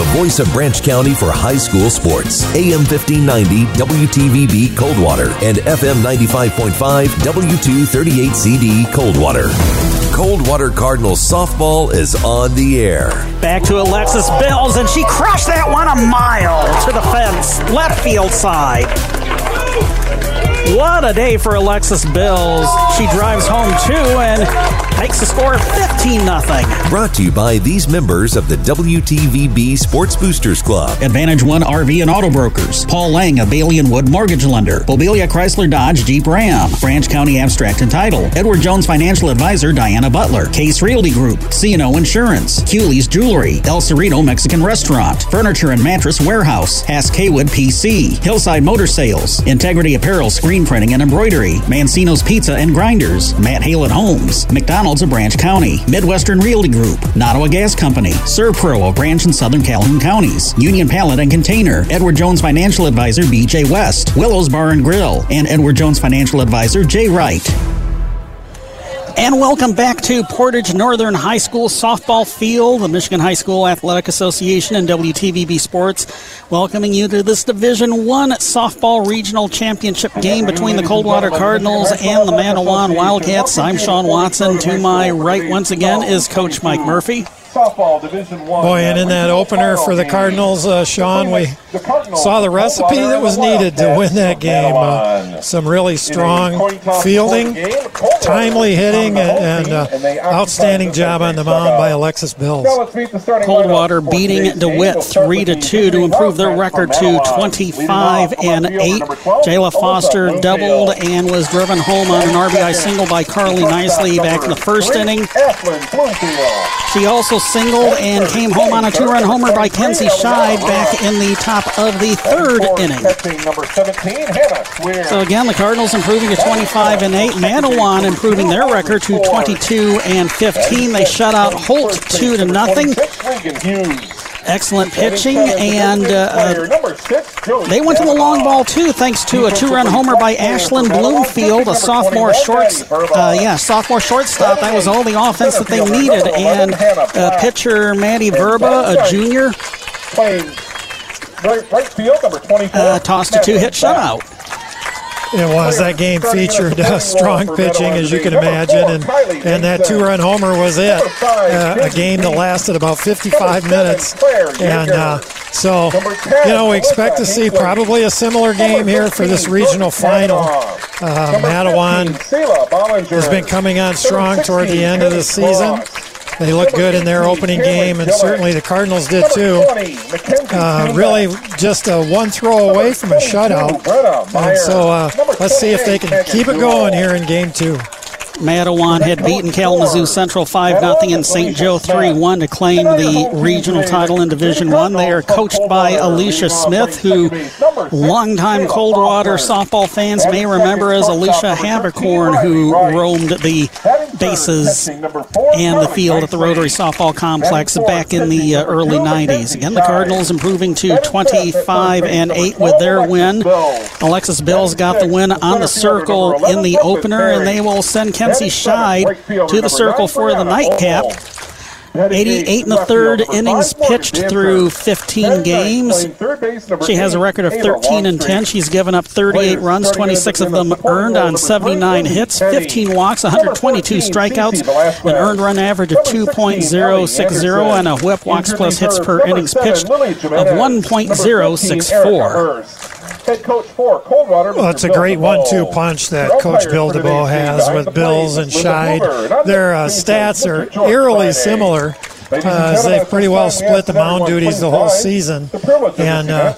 the voice of Branch County for high school sports. AM 1590 WTVB Coldwater and FM 95.5 W238CD Coldwater. Coldwater Cardinals softball is on the air. Back to Alexis Bills, and she crushed that one a mile to the fence, left field side. What a day for Alexis Bills. She drives home two and takes the score 15 0. Brought to you by these members of the WTVB Sports Boosters Club. Advantage One RV and Auto Brokers. Paul Lang of Bailey and Wood Mortgage Lender. Bobilya Chrysler Dodge Jeep Ram. Branch County Abstract and Title. Edward Jones Financial Advisor Diana Butler. Case Realty Group. CNO Insurance. Cooley's Jewelry. El Cerrito Mexican Restaurant. Furniture and Mattress Warehouse. Hass Kaywood PC. Hillside Motor Sales. Integrity Apparel Screen Printing and Embroidery. Mancino's Pizza and Grinders. Matt Hale at Homes. McDonald's of Branch County. Midwestern Realty Group. Nottawa Gas Company. Servpro of Branch and Southern Calhoun Counties. Union Pallet and Container. Edward Jones Financial Advisor BJ West. Willows Bar and Grill. And Edward Jones Financial Advisor Jay Wright. And welcome back to Portage Northern High School softball field, the Michigan High School Athletic Association and WTVB Sports, welcoming you to this Division One softball regional championship game between the Coldwater Cardinals and the Mattawan Wildcats. I'm Sean Watson. To my right, once again, is Coach Mike Murphy softball Division One. Boy, and in that opener for the Cardinals, uh, Sean, we saw the recipe that was needed to win that game. Uh, some really strong fielding, timely hitting, and, and uh, outstanding job on the mound by Alexis Bills. Coldwater beating DeWitt three to two to improve their record to 25 and eight. Jayla Foster doubled and was driven home on an RBI single by Carly Nicely back in the first inning. She also singled and came home on a two-run homer by Kenzie Scheid back in the top of the third inning. So again, the Cardinals improving to 25 and 8. Mattawan improving their record to 22 and 15. They shut out Holt two to nothing. Excellent pitching, and uh, they went to the long ball too, thanks to a two-run homer by Ashlyn Bloomfield, a sophomore shorts, uh, yeah, sophomore shortstop. That was all the offense that they needed, and uh, pitcher Maddie Verba, a junior, uh, tossed a two-hit shutout. It was. That game featured uh, strong pitching, as you can imagine, and, and that two run homer was it. Uh, a game that lasted about 55 minutes. And uh, so, you know, we expect to see probably a similar game here for this regional final. Uh, Mattawan has been coming on strong toward the end of the season. They looked good in their opening game, and certainly the Cardinals did too. Uh, really, just a one throw away from a shutout. And so uh, let's see if they can keep it going here in game two. Mattawan had beaten Kalamazoo Central 5 0 and St. Joe 3 1 to claim the regional title in Division 1. They are coached by Alicia Smith, who longtime Coldwater softball fans may remember as Alicia Habercorn, who roamed the bases and the field at the Rotary Softball Complex back in the uh, early 90s. Again, the Cardinals improving to 25 and 8 with their win. Alexis Bills got the win on the circle in the opener, and they will send Kenzie Scheid to the circle for the nightcap. 88 in the third innings pitched through 15 games. She has a record of 13 and 10. She's given up 38 runs, 26 of them earned on 79 hits, 15 walks, 122 strikeouts, an earned run average of 2.060, and a whip walks plus hits per innings pitched of 1.064 head coach for Coldwater. Well, it's a great one-two punch that Coach Bill DeBow has with Bills and Scheid. Their uh, stats are eerily similar. Uh, they've pretty well split the mound duties the whole season. And uh,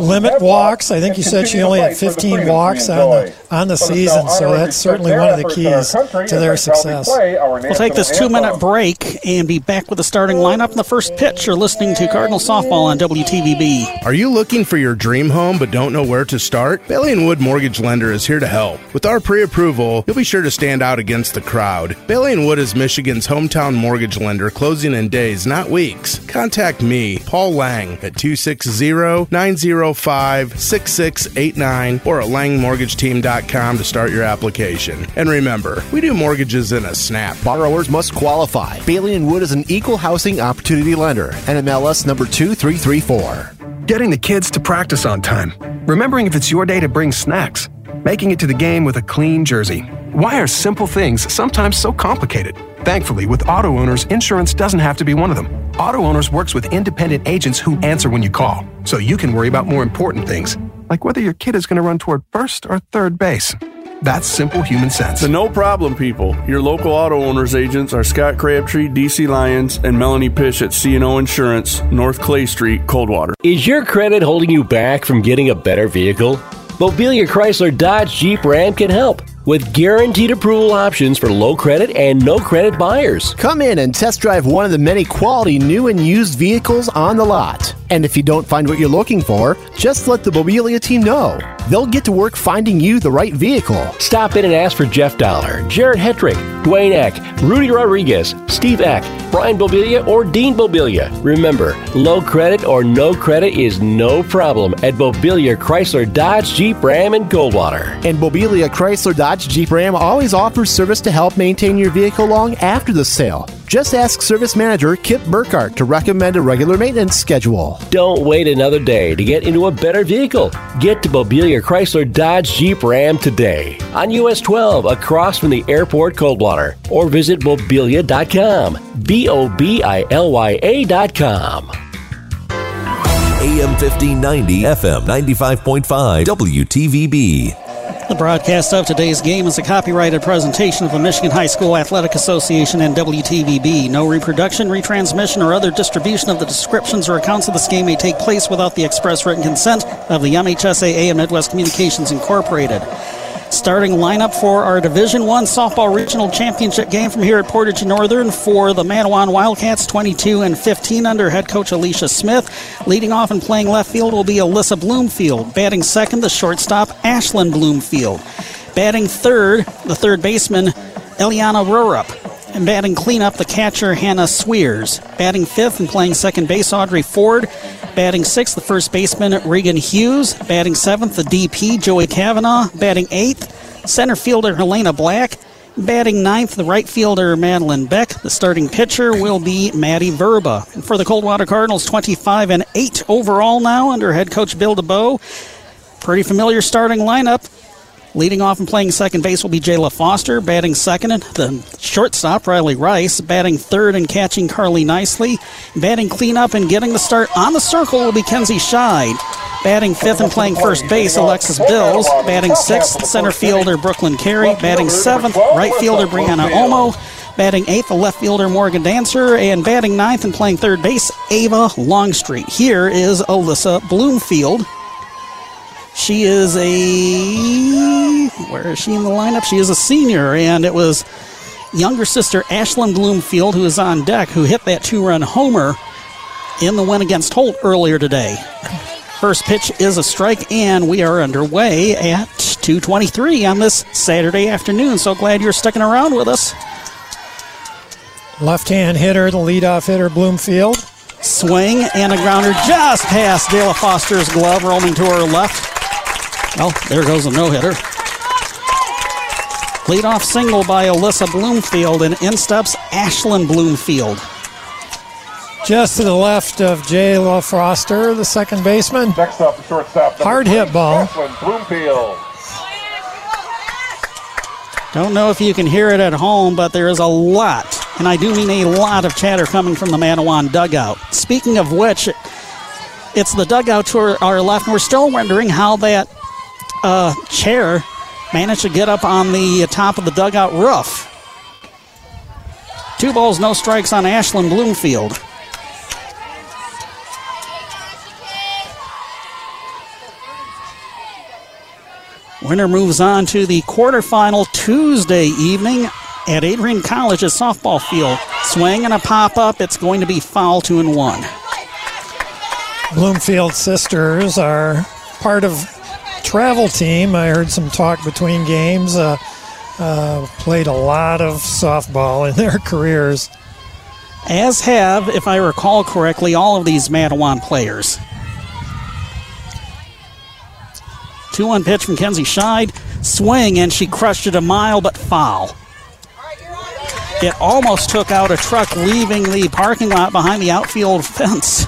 limit walks. I think you said she only had 15 walks on the on the season, so that's certainly one of the keys to their success. We'll take this two-minute break and be back with the starting lineup in the first pitch. You're listening to Cardinal Softball on WTVB. Are you looking for your dream home but don't know where to start? Bailey and Wood Mortgage Lender is here to help. With our pre-approval, you'll be sure to stand out against the crowd. Bailey and Wood is Michigan's hometown mortgage lender are closing in days, not weeks. Contact me, Paul Lang, at 260-905-6689 or at langmortgageteam.com to start your application. And remember, we do mortgages in a snap. Borrowers must qualify. Bailey and Wood is an equal housing opportunity lender. NMLS number 2334. Getting the kids to practice on time. Remembering if it's your day to bring snacks. Making it to the game with a clean jersey. Why are simple things sometimes so complicated? Thankfully, with auto owners, insurance doesn't have to be one of them. Auto owners works with independent agents who answer when you call, so you can worry about more important things, like whether your kid is going to run toward first or third base. That's simple human sense. The no problem people. Your local auto owners agents are Scott Crabtree, DC Lyons, and Melanie Pish at CNO Insurance, North Clay Street, Coldwater. Is your credit holding you back from getting a better vehicle? Bobilya Chrysler Dodge Jeep Ram can help with guaranteed approval options for low credit and no credit buyers. Come in and test drive one of the many quality new and used vehicles on the lot. And if you don't find what you're looking for, just let the Bobilya team know. They'll get to work finding you the right vehicle. Stop in and ask for Jeff Dollar, Jared Hetrick, Dwayne Eck, Rudy Rodriguez, Steve Eck, Brian Bobilya, or Dean Bobilya. Remember, low credit or no credit is no problem at Bobilya Chrysler Dodge Jeep Ram in Coldwater. And Bobilya Chrysler Dodge Jeep Ram always offers service to help maintain your vehicle long after the sale. Just ask Service Manager Kip Burkhardt to recommend a regular maintenance schedule. Don't wait another day to get into a better vehicle. Get to Bobilya Chrysler Dodge Jeep Ram today on US 12 across from the airport Coldwater or visit bobilya.com. B O B I L Y A.com. AM 1590, FM 95.5, WTVB. The broadcast of today's game is a copyrighted presentation of the Michigan High School Athletic Association and WTVB. No reproduction, retransmission, or other distribution of the descriptions or accounts of this game may take place without the express written consent of the MHSAA and Midwest Communications Incorporated. Starting lineup for our Division One softball regional championship game from here at Portage Northern for the Mattawan Wildcats, 22 and 15 under head coach Alicia Smith. Leading off and playing left field will be Alyssa Bloomfield. Batting second, the shortstop Ashlyn Bloomfield. Batting third, the third baseman Eliana Rurup. And batting cleanup, the catcher Hannah Swears. Batting fifth and playing second base, Audrey Ford. Batting sixth, the first baseman Regan Hughes. Batting seventh, the DP Joey Kavanaugh. Batting eighth, center fielder Helena Black. Batting ninth, the right fielder Madeline Beck. The starting pitcher will be Maddie Verba. And for the Coldwater Cardinals, 25 and 8 overall now under head coach Bill DeBow. Pretty familiar starting lineup. Leading off and playing second base will be Jayla Foster. Batting second, the shortstop, Riley Rice. Batting third and catching Carly Nicely. Batting cleanup and getting the start on the circle will be Kenzie Scheid. Batting fifth and playing first base, Alexis Bills. Batting sixth, center fielder Brooklyn Carey. Batting seventh, right fielder Brianna Olmo. Batting eighth, the left fielder Morgan Dancer. And batting ninth and playing third base, Ava Longstreet. Here is Alyssa Bloomfield. She is a. Where is she in the lineup? She is a senior, and it was younger sister Ashlyn Bloomfield, who is on deck, who hit that two run homer in the win against Holt earlier today. First pitch is a strike, and we are underway at 2:23 on this Saturday afternoon. So glad you're sticking around with us. Left-hand hitter, the leadoff hitter, Bloomfield. Swing and a grounder just past Dale Foster's glove, roaming to her left. Well, there goes a no-hitter. Leadoff single by Alyssa Bloomfield, and in steps Ashlyn Bloomfield. Just to the left of Jayla Foster, the second baseman. Next up, the shortstop. Hard hit ball. Ashlyn Bloomfield. Don't know if you can hear it at home, but there is a lot, and I do mean a lot of chatter coming from the Mattawan dugout. Speaking of which, it's the dugout to our, our left, and we're still wondering how that uh, chair managed to get up on the top of the dugout roof. Two balls, no strikes on Ashlyn Bloomfield. Winner moves on to the quarterfinal Tuesday evening at Adrian College's softball field. Swing and a pop up. It's going to be foul two and one. Bloomfield sisters are part of travel team. I heard some talk between games. Uh, uh, played a lot of softball in their careers. as have, if I recall correctly, all of these Mattawan players. 2 1 pitch from Kenzie Scheid. Swing, and she crushed it a mile, but foul. It almost took out a truck leaving the parking lot behind the outfield fence.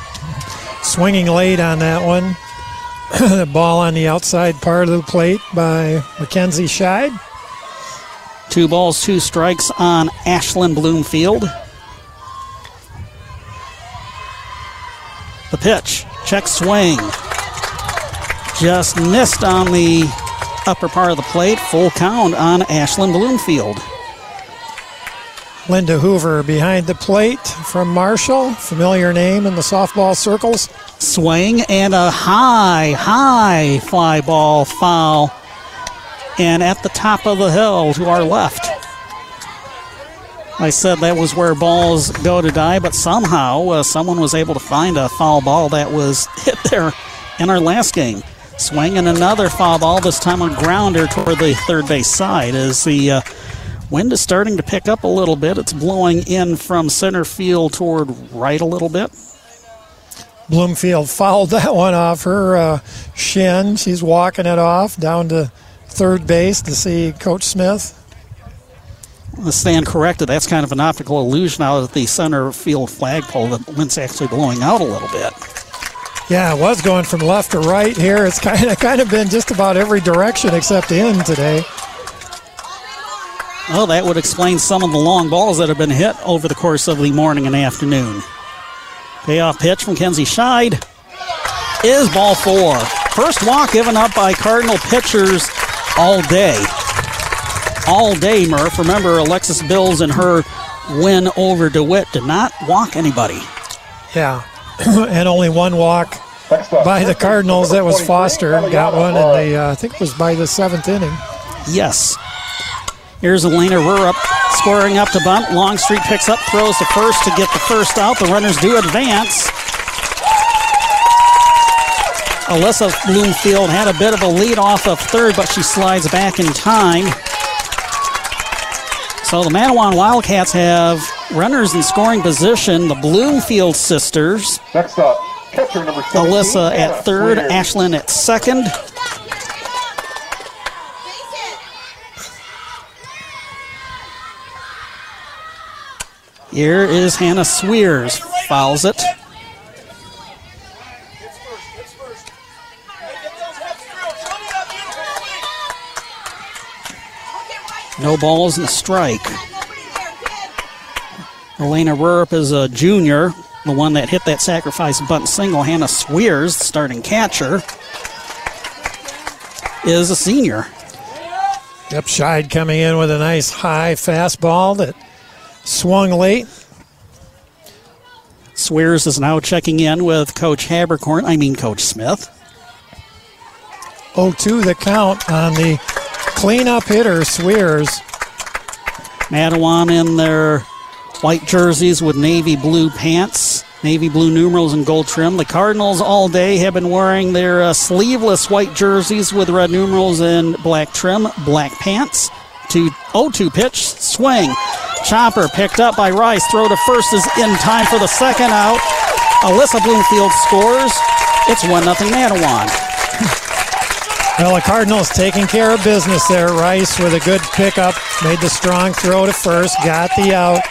Swinging late on that one. The ball on the outside part of the plate by Mackenzie Scheid. Two balls, two strikes on Ashlyn Bloomfield. The pitch, check swing. Just missed on the upper part of the plate. Full count on Ashlyn Bloomfield. Linda Hoover behind the plate from Marshall. Familiar name in the softball circles. Swing and a high, high fly ball foul. And at the top of the hill to our left. I said that was where balls go to die, but somehow uh, someone was able to find a foul ball that was hit there in our last game. Swinging another foul ball, this time a grounder toward the third base side as the uh, wind is starting to pick up a little bit. It's blowing in from center field toward right a little bit. Bloomfield fouled that one off her uh, shin. She's walking it off down to third base to see Coach Smith. I stand corrected. That's kind of an optical illusion out at the center field flagpole. The wind's actually blowing out a little bit. Yeah, it was going from left to right here. It's kind of kind of been just about every direction except in today. Oh, that would explain some of the long balls that have been hit over the course of the morning and afternoon. Payoff pitch from Kenzie Scheid is ball four. First walk given up by Cardinal pitchers all day. All day, Murph. Remember, Alexis Bills and her win over DeWitt did not walk anybody. Yeah, and only one walk by the Cardinals. That was Foster. Got one in the, uh, I think it was by the seventh inning. Yes. Here's Elena Rurup scoring up to bunt. Longstreet picks up, throws to first to get the first out. The runners do advance. Alyssa Bloomfield had a bit of a lead off of third, but she slides back in time. So the Mattawan Wildcats have runners in scoring position. The Bloomfield sisters. Next up, catcher number 17, Alyssa at third. Ashlyn at second. Here is Hannah Swears. Fouls it. No balls and a strike. Elena Rurup is a junior, the one that hit that sacrifice bunt single. Hannah Swears, starting catcher, is a senior. Yep, Scheid coming in with a nice high fastball that swung late. Swears is now checking in with Coach Habercorn, I mean Coach Smith. 0-2 the count on the cleanup hitter, Swears. Mattawan in their white jerseys with navy blue pants, navy blue numerals and gold trim. The Cardinals all day have been wearing their uh, sleeveless white jerseys with red numerals and black trim, black pants. To 0-2 pitch, swing. Chopper picked up by Rice. Throw to first is in time for the second out. Alyssa Bloomfield scores. It's 1 0 Mattawan. Well, the Cardinals taking care of business there. Rice with a good pickup, made the strong throw to first, got the out.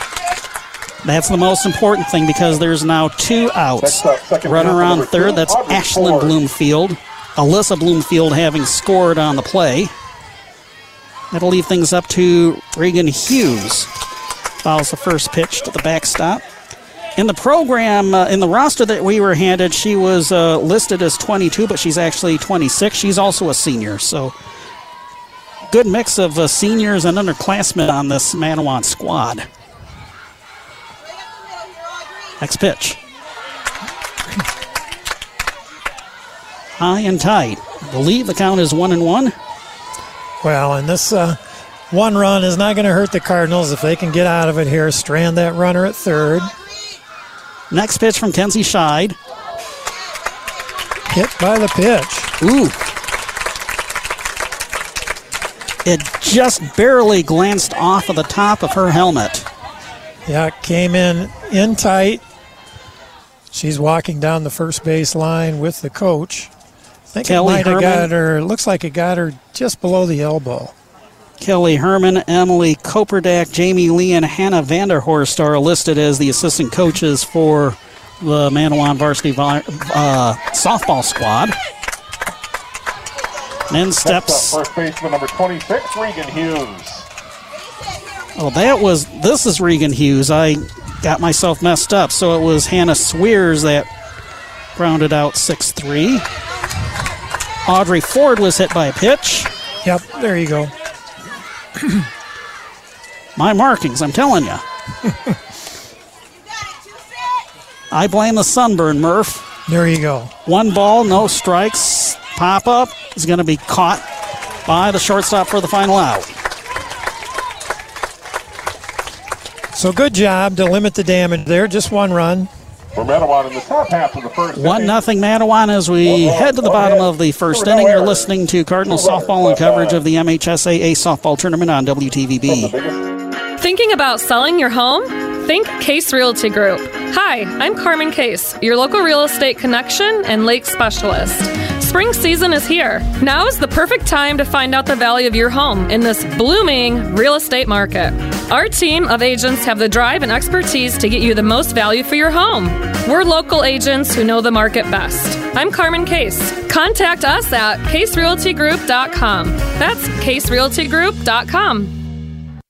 That's the most important thing because there's now two outs. Next up, second Runner baseman on third, that's Audrey Ashlyn Bloomfield. Alyssa Bloomfield having scored on the play. That'll leave things up to Regan Hughes. Fouls the first pitch to the backstop. In the program, uh, in the roster that we were handed, she was uh, listed as 22, but she's actually 26. She's also a senior, so good mix of uh, seniors and underclassmen on this Mattawan squad. Next pitch. High and tight. I believe the count is one and one. Well, and this uh, one run is not going to hurt the Cardinals if they can get out of it here. Strand that runner at third. Next pitch from Kenzie Scheid. Hit by the pitch. Ooh. It just barely glanced off of the top of her helmet. Yeah, came in in tight. She's walking down the first base line with the coach. I think Kelly it might have got her. Looks like it got her just below the elbow. Kelly Herman, Emily Koperdak, Jamie Lee, and Hannah Vanderhorst are listed as the assistant coaches for the Mattawan varsity vi- uh, softball squad. And in up, steps. first baseman number 26, Regan Hughes. Oh, that was. This is Regan Hughes. I got myself messed up. So it was Hannah Swears that grounded out 6 3. Audrey Ford was hit by a pitch. Yep, there you go. My markings, I'm telling you. I blame the sunburn, Murph. There you go. One ball, no strikes. Pop up is going to be caught by the shortstop for the final out. So good job to limit the damage there. Just one run. For Mattawan in the top half of the first One inning. nothing Mattawan as we head to the bottom of the first inning. You're listening to Cardinal softball and coverage of the MHSAA softball tournament on WTVB. Thinking about selling your home? Think Case Realty Group. Hi, I'm Carmen Case, your local real estate connection and lake specialist. Spring season is here. Now is the perfect time to find out the value of your home in this blooming real estate market. Our team of agents have the drive and expertise to get you the most value for your home. We're local agents who know the market best. I'm Carmen Case. Contact us at caserealtygroup.com. That's caserealtygroup.com.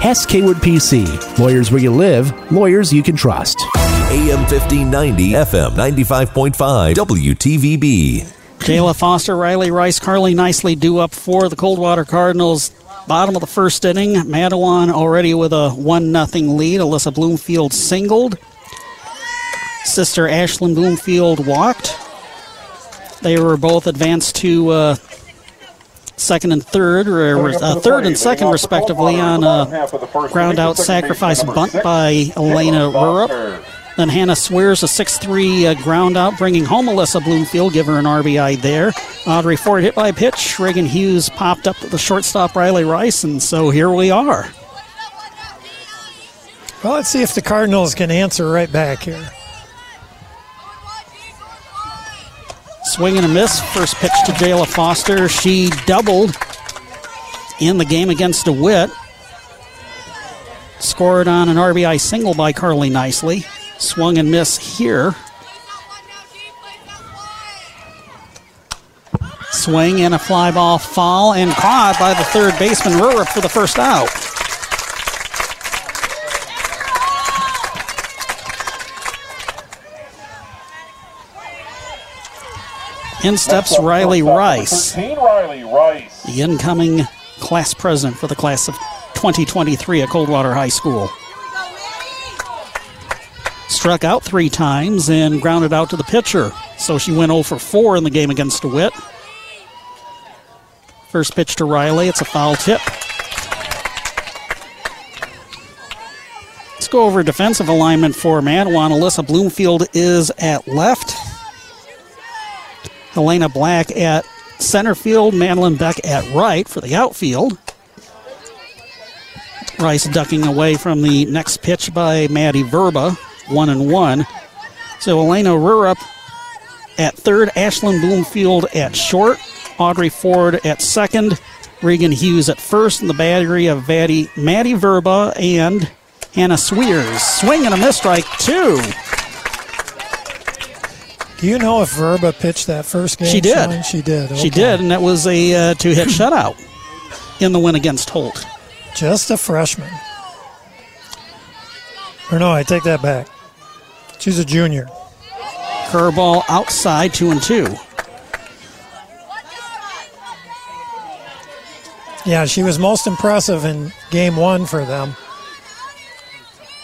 Hass Kaywood PC. Lawyers where you live, lawyers you can trust. AM 1590, FM 95.5, WTVB. Jayla Foster, Riley Rice, Carly nicely do up for the Coldwater Cardinals. Bottom of the first inning, Mattawan already with a 1 0 lead. Alyssa Bloomfield singled. Sister Ashlyn Bloomfield walked. They were both advanced to uh, second and third, or uh, third and second, respectively, on a ground out sacrifice bunt by Elena Rurup. Then Hannah Swears a 6 3 uh, ground out, bringing home Alyssa Bloomfield, give her an RBI there. Audrey Ford hit by pitch. Reagan Hughes popped up to the shortstop, Riley Rice, and so here we are. Well, let's see if the Cardinals can answer right back here. Swing and a miss. First pitch to Jayla Foster. She doubled in the game against DeWitt. Scored on an RBI single by Carly Nicely. Swung and miss here. Swing and a fly ball foul and caught by the third baseman Rurup for the first out. In steps Riley Rice, Riley Rice. the incoming class president for the class of 2023 at Coldwater High School. Struck out three times and grounded out to the pitcher. So she went 0 for 4 in the game against DeWitt. First pitch to Riley, it's a foul tip. Let's go over defensive alignment for Mattawan. Alyssa Bloomfield is at left. Helena Black at center field. Madeline Beck at right for the outfield. Rice ducking away from the next pitch by Maddie Verba, one and one. So Elena Rurup at third, Ashlyn Bloomfield at short, Audrey Ford at second, Regan Hughes at first, and the battery of Maddie, Maddie Verba and Hannah Swears. Swing and a miss strike two. Do you know if Verba pitched that first game? She did. Sean? She did. She did, and that was a uh, two hit shutout in the win against Holt. Just a freshman. Or no, I take that back. She's a junior. Curveball outside, two and two. Yeah, she was most impressive in game one for them.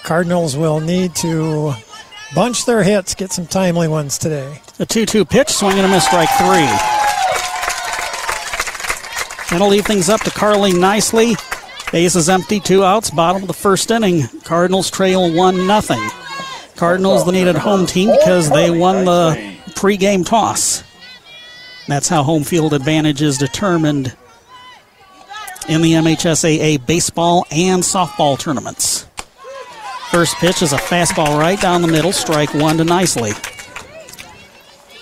Cardinals will need to bunch their hits, get some timely ones today. The 2 2 pitch, swing and a miss, strike three. That'll leave things up to Carly nicely. Base is empty, two outs, bottom of the first inning. Cardinals trail 1 nothing. Cardinals, the needed home team because they won the pregame toss. That's how home field advantage is determined in the MHSAA baseball and softball tournaments. First pitch is a fastball right down the middle, strike one to nicely.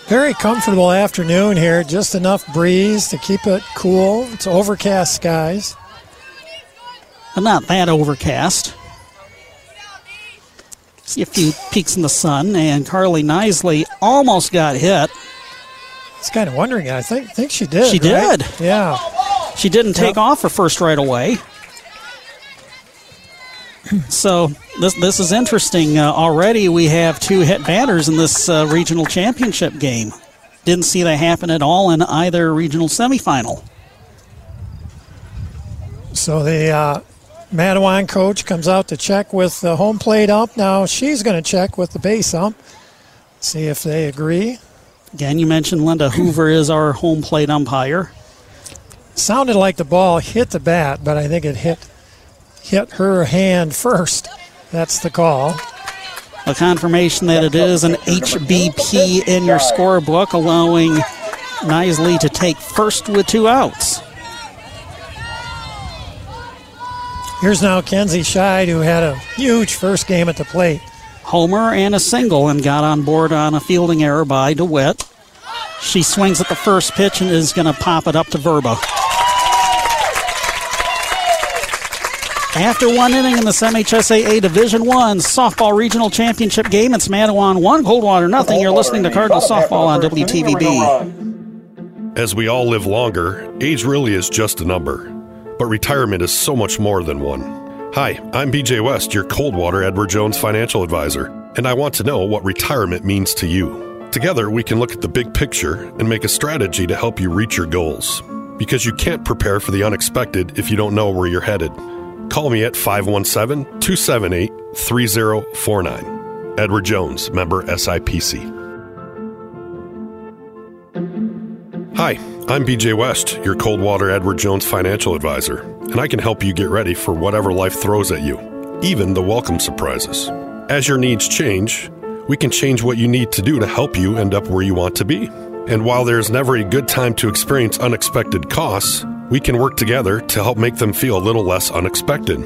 Very comfortable afternoon here, just enough breeze to keep it cool. It's overcast skies. But not that overcast. See a few peaks in the sun, and Carly Nisley almost got hit. I was kind of wondering. I think think she did. She right? did. Yeah. She didn't take Yep. off her first right away. So this this is interesting. Uh, already we have two hit batters in this uh, regional championship game. Didn't see that happen at all in either regional semifinal. So the uh, Mattawan coach comes out to check with the home plate ump. Now she's going to check with the base ump, see if they agree. Again, you mentioned Linda Hoover is our home plate umpire. Sounded like the ball hit the bat, but I think it hit hit her hand first. That's the call. A confirmation that it is an HBP in your scorebook, allowing Nisley to take first with two outs. Here's now Kenzie Scheid, who had a huge first game at the plate. Homer and a single and got on board on a fielding error by DeWitt. She swings at the first pitch and is going to pop it up to Verba. After one inning in the MHSAA Division One softball regional championship game, it's Mattawan one, Coldwater nothing. You're listening to Cardinal softball on WTVB. As we all live longer, age really is just a number. But retirement is so much more than one. Hi, I'm BJ West, your Coldwater Edward Jones financial advisor, and I want to know what retirement means to you. Together, we can look at the big picture and make a strategy to help you reach your goals. Because you can't prepare for the unexpected if you don't know where you're headed. Call me at 517 278 3049. Edward Jones, member SIPC. Hi, I'm BJ West, your Coldwater Edward Jones financial advisor, and I can help you get ready for whatever life throws at you, even the welcome surprises. As your needs change, we can change what you need to do to help you end up where you want to be. And while there's never a good time to experience unexpected costs, we can work together to help make them feel a little less unexpected.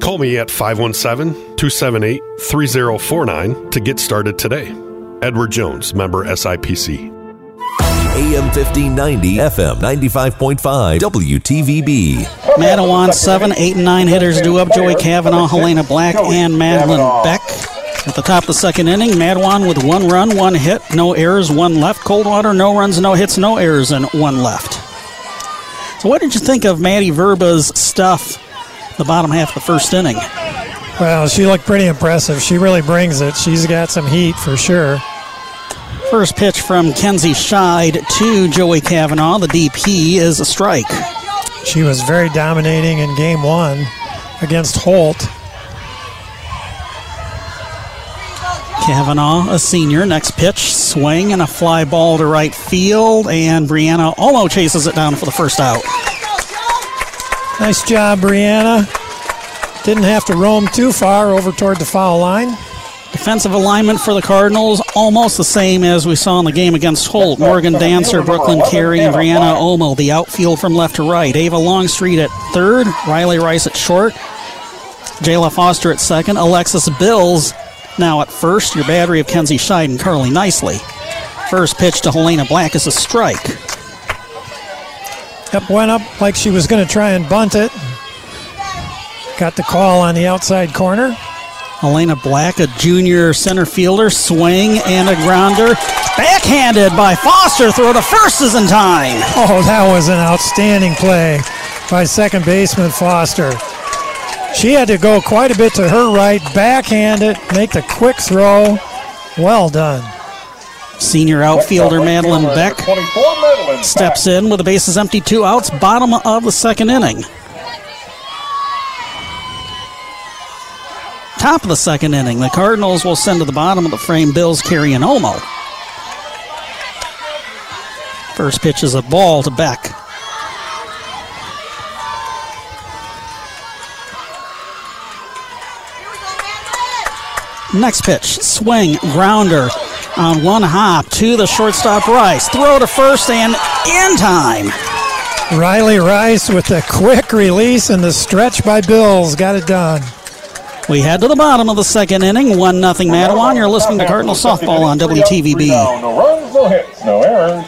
Call me at 517 278 3049 to get started today. Edward Jones, member SIPC. AM 1590, FM 95.5, WTVB. Mattawan seven, eight, and nine hitters do up. Joey Kavanaugh, Helena Black, and Madeline Beck. At the top of the second inning, Mattawan with one run, one hit, no errors, one left. Coldwater, no runs, no hits, no errors, and one left. So, what did you think of Maddie Verba's stuff the bottom half of the first inning? Well, she looked pretty impressive. She really brings it. She's got some heat for sure. First pitch from Kenzie Scheid to Joey Kavanaugh. The DP is a strike. She was very dominating in game one against Holt. Kavanaugh, a senior. Next pitch, swing and a fly ball to right field, and Brianna Olmo chases it down for the first out. Nice job, Brianna. Didn't have to roam too far over toward the foul line. Defensive alignment for the Cardinals, almost the same as we saw in the game against Holt. Morgan Dancer, Brooklyn Carey, and Brianna Olmo. The outfield from left to right. Ava Longstreet at third, Riley Rice at short, Jayla Foster at second, Alexis Bills now at first. Your battery of Kenzie Scheid and Carly Nicely. First pitch to Helena Black is a strike. Yep, went up like she was going to try and bunt it. Got the call on the outside corner. Elena Black, a junior center fielder, swing and a grounder. Backhanded by Foster. Throw to first is in time. Oh, that was an outstanding play by second baseman Foster. She had to go quite a bit to her right, backhand it, make the quick throw. Well done. Senior outfielder Madeline Beck steps in with the bases empty, two outs, bottom of the second inning. Top of the second inning, the Cardinals will send to the bottom of the frame Bills Carey and Olmo. First pitch is a ball to Beck. Next pitch, swing, grounder on one hop to the shortstop Rice. Throw to first and in time. Riley Rice with a quick release and the stretch by Bills got it done. We head to the bottom of the second inning, 1 0 Mattawan. You're listening to Cardinal Softball on WTVB. No runs, no hits, no errors.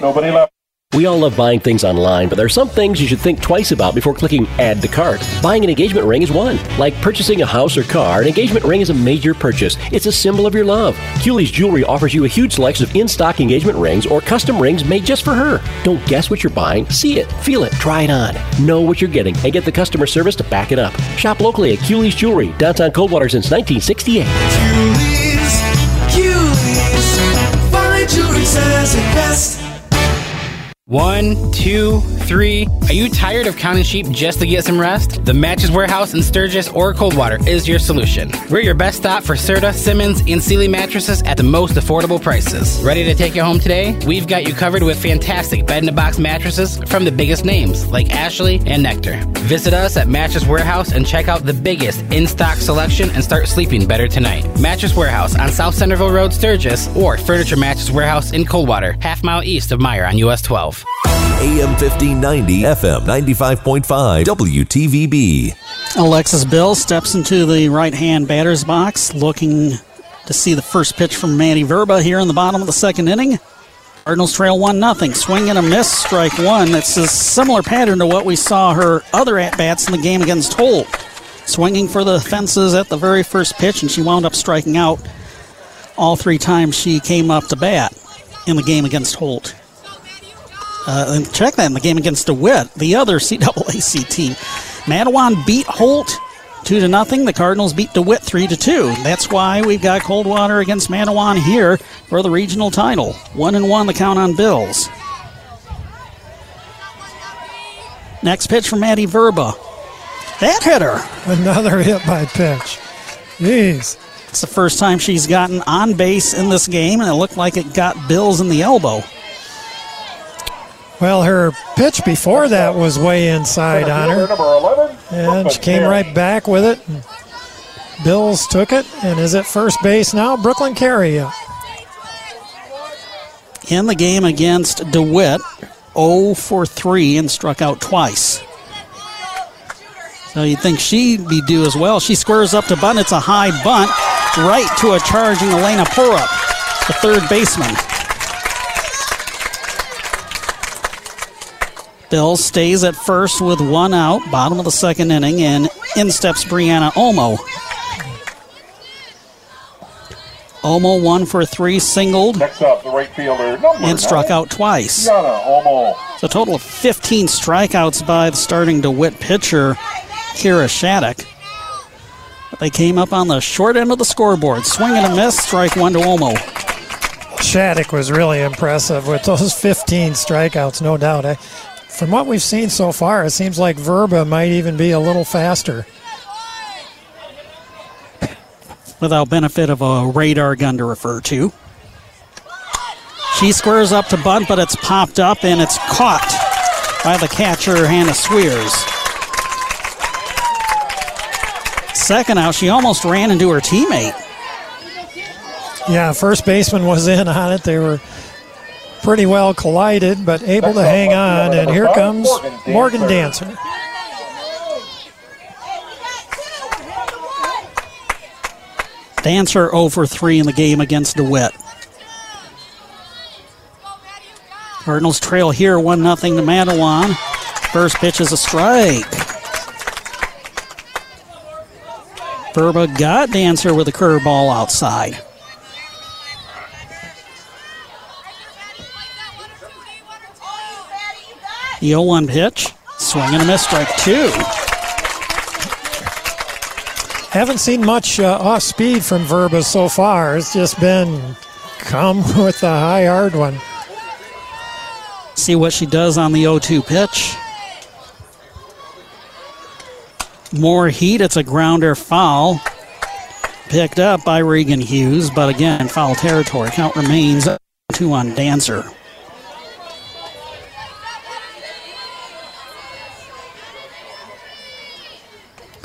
Nobody left. We all love buying things online, but there are some things you should think twice about before clicking add to cart. Buying an engagement ring is one. Like purchasing a house or car, an engagement ring is a major purchase. It's a symbol of your love. Cooley's Jewelry offers you a huge selection of in-stock engagement rings or custom rings made just for her. Don't guess what you're buying. See it, feel it, try it on. Know what you're getting and get the customer service to back it up. Shop locally at Cooley's Jewelry, downtown Coldwater since 1968. Cooley's, fine jewelry says it best. One, two, three. Are you tired of counting sheep just to get some rest? The Mattress Warehouse in Sturgis or Coldwater is your solution. We're your best stop for Serta, Simmons, and Sealy mattresses at the most affordable prices. Ready to take you home today? We've got you covered with fantastic bed in a box mattresses from the biggest names like Ashley and Nectar. Visit us at Mattress Warehouse and check out the biggest in stock selection and start sleeping better tonight. Mattress Warehouse on South Centerville Road, Sturgis, or Furniture Mattress Warehouse in Coldwater, half mile east of Meijer on US 12. AM 1590, FM 95.5, WTVB. Alexis Bill steps into the right hand batter's box looking to see the first pitch from Maddie Verba here in the bottom of the second inning. Cardinals trail 1 0. Swing and a miss, strike one. It's a similar pattern to what we saw her other at bats in the game against Holt. Swinging for the fences at the very first pitch, and she wound up striking out all three times she came up to bat in the game against Holt. Uh, and check that in the game against DeWitt, the other CAAC team. Beat Holt two to nothing. The Cardinals beat DeWitt three to two. That's why we've got Coldwater against Mattawan here for the regional title. One and one the count on Bills. Next pitch from Maddie Verba. That hit her. Another hit by pitch. Jeez. It's the first time she's gotten on base in this game, and it looked like it got Bills in the elbow. Well, her pitch before that was way inside on her. And she came right back with it. Bills took it and is at first base now. Brooklyn Carey. In the game against DeWitt, 0 for 3 and struck out twice. So you'd think she'd be due as well. She squares up to bunt. It's a high bunt right to a charging Elena Porup, the third baseman. Bill stays at first with one out, bottom of the second inning, and in steps Brianna Olmo. Olmo one for three, singled, Next up, the right fielder, number and struck nine, out twice. Yana Olmo. So a total of 15 strikeouts by the starting DeWitt pitcher, Kira Shattuck. But they came up on the short end of the scoreboard. Swing and a miss, strike one to Olmo. Shattuck was really impressive with those 15 strikeouts, no doubt. I, from what we've seen so far, it seems like Verba might even be a little faster. without benefit of a radar gun to refer to. She squares up to bunt, but it's popped up and it's caught by the catcher, Hannah Swears. Second out, she almost ran into her teammate. Yeah, first baseman was in on it. They were pretty well collided, but able to hang on. And here comes Morgan Dancer. Dancer over 3 in the game against DeWitt. Cardinals trail here 1 0 to Mattawan. First pitch is a strike. Verba got Dancer with a curveball outside. The 0 1 pitch. Swing and a miss, strike two. Haven't seen much uh, off speed from Verba so far. It's just been come with the high hard one. See what she does on the 0 2 pitch. More heat. It's a grounder foul. Picked up by Regan Hughes, but again, foul territory. Count remains two on Dancer.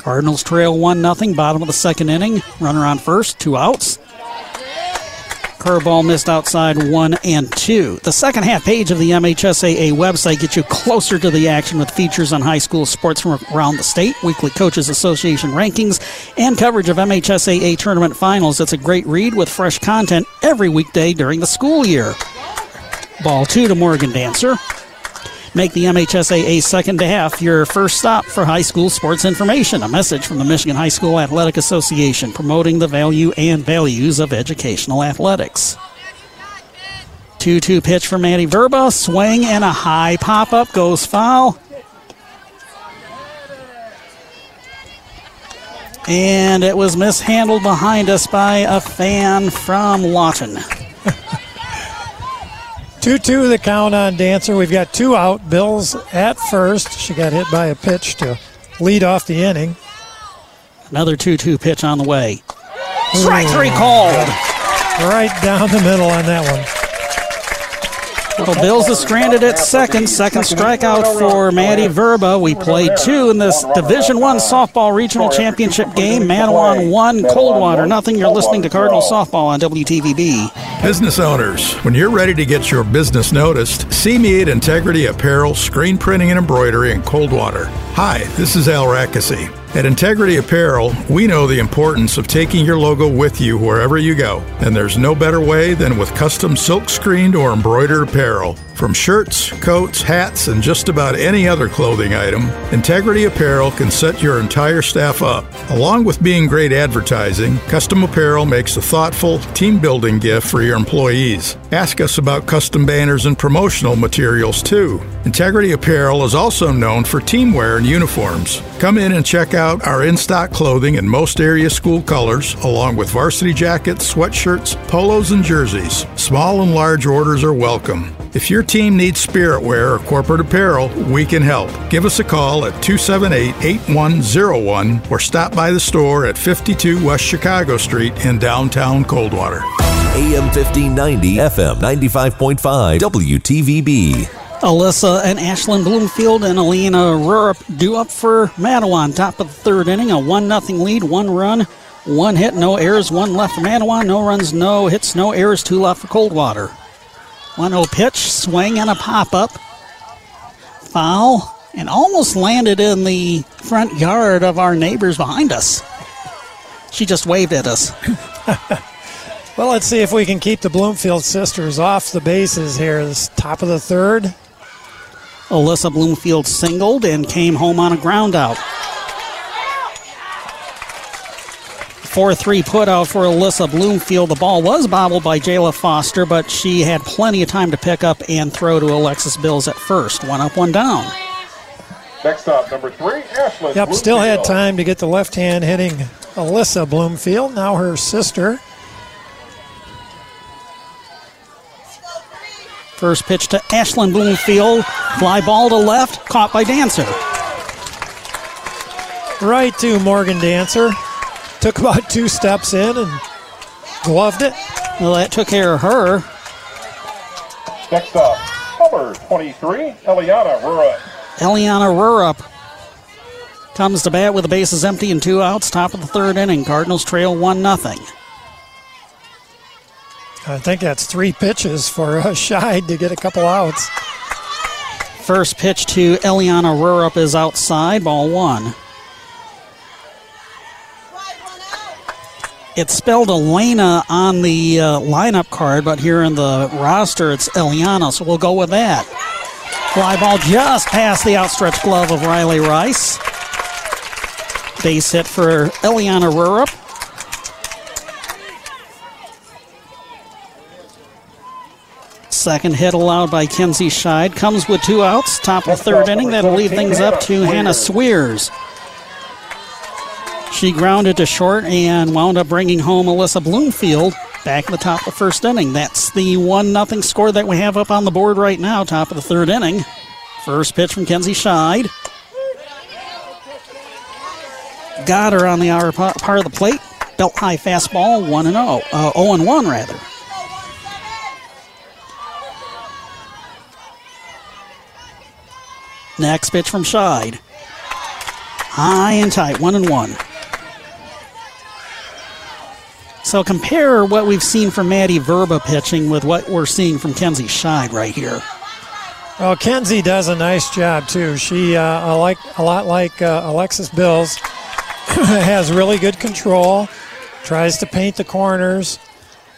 Cardinals trail 1 0, bottom of the second inning. Runner on first, two outs. Curveball missed outside one and two. The second half page of the MHSAA website gets you closer to the action with features on high school sports from around the state, weekly Coaches Association rankings, and coverage of MHSAA tournament finals. It's a great read with fresh content every weekday during the school year. Ball two to Morgan Dancer. Make the MHSAA second half your first stop for high school sports information. A message from the Michigan High School Athletic Association promoting the value and values of educational athletics. 2 2 pitch for Maddie Verba. Swing and a high pop up goes foul. And it was mishandled behind us by a fan from Lawton. 2 2 the count on Dancer. We've got two out. Bills at first. She got hit by a pitch to lead off the inning. Another 2 2 pitch on the way. Strike three called. Right down the middle on that one. Well, Bills is stranded at second. Second strikeout for Maddie Verba. We played two in this Division One softball regional championship game. Mattawan one, Coldwater nothing. You're listening to Cardinal softball on WTVB. Business owners, when you're ready to get your business noticed, see me at Integrity Apparel, Screen Printing and Embroidery in Coldwater. Hi, this is Al Rackesee. At Integrity Apparel, we know the importance of taking your logo with you wherever you go, and there's no better way than with custom silk screened or embroidered apparel. From shirts, coats, hats, and just about any other clothing item, Integrity Apparel can set your entire staff up. Along with being great advertising, custom apparel makes a thoughtful, team building gift for your employees. Ask us about custom banners and promotional materials too. Integrity Apparel is also known for teamwear and uniforms. Come in and check out our in stock clothing in most area school colors, along with varsity jackets, sweatshirts, polos, and jerseys. Small and large orders are welcome. If your team needs spirit wear or corporate apparel, we can help. Give us a call at 278 8101 or stop by the store at 52 West Chicago Street in downtown Coldwater. AM 1590, FM 95.5, WTVB. Alyssa and Ashlyn Bloomfield and Alina Rurup do up for Mattawan. Top of the third inning, a 1 0 lead, one run, one hit, no errors, one left for Mattawan, no runs, no hits, no errors, two left for Coldwater. 1 0 pitch, swing, and a pop up. Foul, and almost landed in the front yard of our neighbors behind us. She just waved at us. well, let's see if we can keep the Bloomfield sisters off the bases here. This top of the third. Alyssa Bloomfield singled and came home on a ground out. 4 3 put out for Alyssa Bloomfield. The ball was bobbled by Jayla Foster, but she had plenty of time to pick up and throw to Alexis Bills at first. One up, one down. Next up, number three, Ashlyn. Yep, still had time to get the left hand hitting Alyssa Bloomfield. Now her sister. First pitch to Ashlyn Bloomfield. Fly ball to left, caught by Dancer. Right to Morgan Dancer. Took about two steps in and gloved it. Well, that took care of her. Next up, number 23, Eliana Rurup. Eliana Rurup comes to bat with the bases empty and two outs. Top of the third inning. Cardinals trail 1 0. I think that's three pitches for uh, Scheid to get a couple outs. First pitch to Eliana Rurup is outside, ball one. It's spelled Elena on the uh, lineup card, but here in the roster it's Eliana, so we'll go with that. Fly ball just past the outstretched glove of Riley Rice. Base hit for Eliana Rurup. Second hit allowed by Kenzie Scheid. Comes with two outs. Top of third inning. That'll lead things up to Hannah Swears. She grounded to short and wound up bringing home Alyssa Bloomfield back at the top of the first inning. That's the 1 0 score that we have up on the board right now, top of the third inning. First pitch from Kenzie Scheid. Got her on the outer part of the plate. Belt high fastball, 1 and 0. Uh, 0 and 1, rather. Next pitch from Scheid. High and tight, 1 and 1. So compare what we've seen from Maddie Verba pitching with what we're seeing from Kenzie Scheid right here. Well, Kenzie does a nice job too. She, uh, like a lot like uh, Alexis Bills, has really good control. Tries to paint the corners.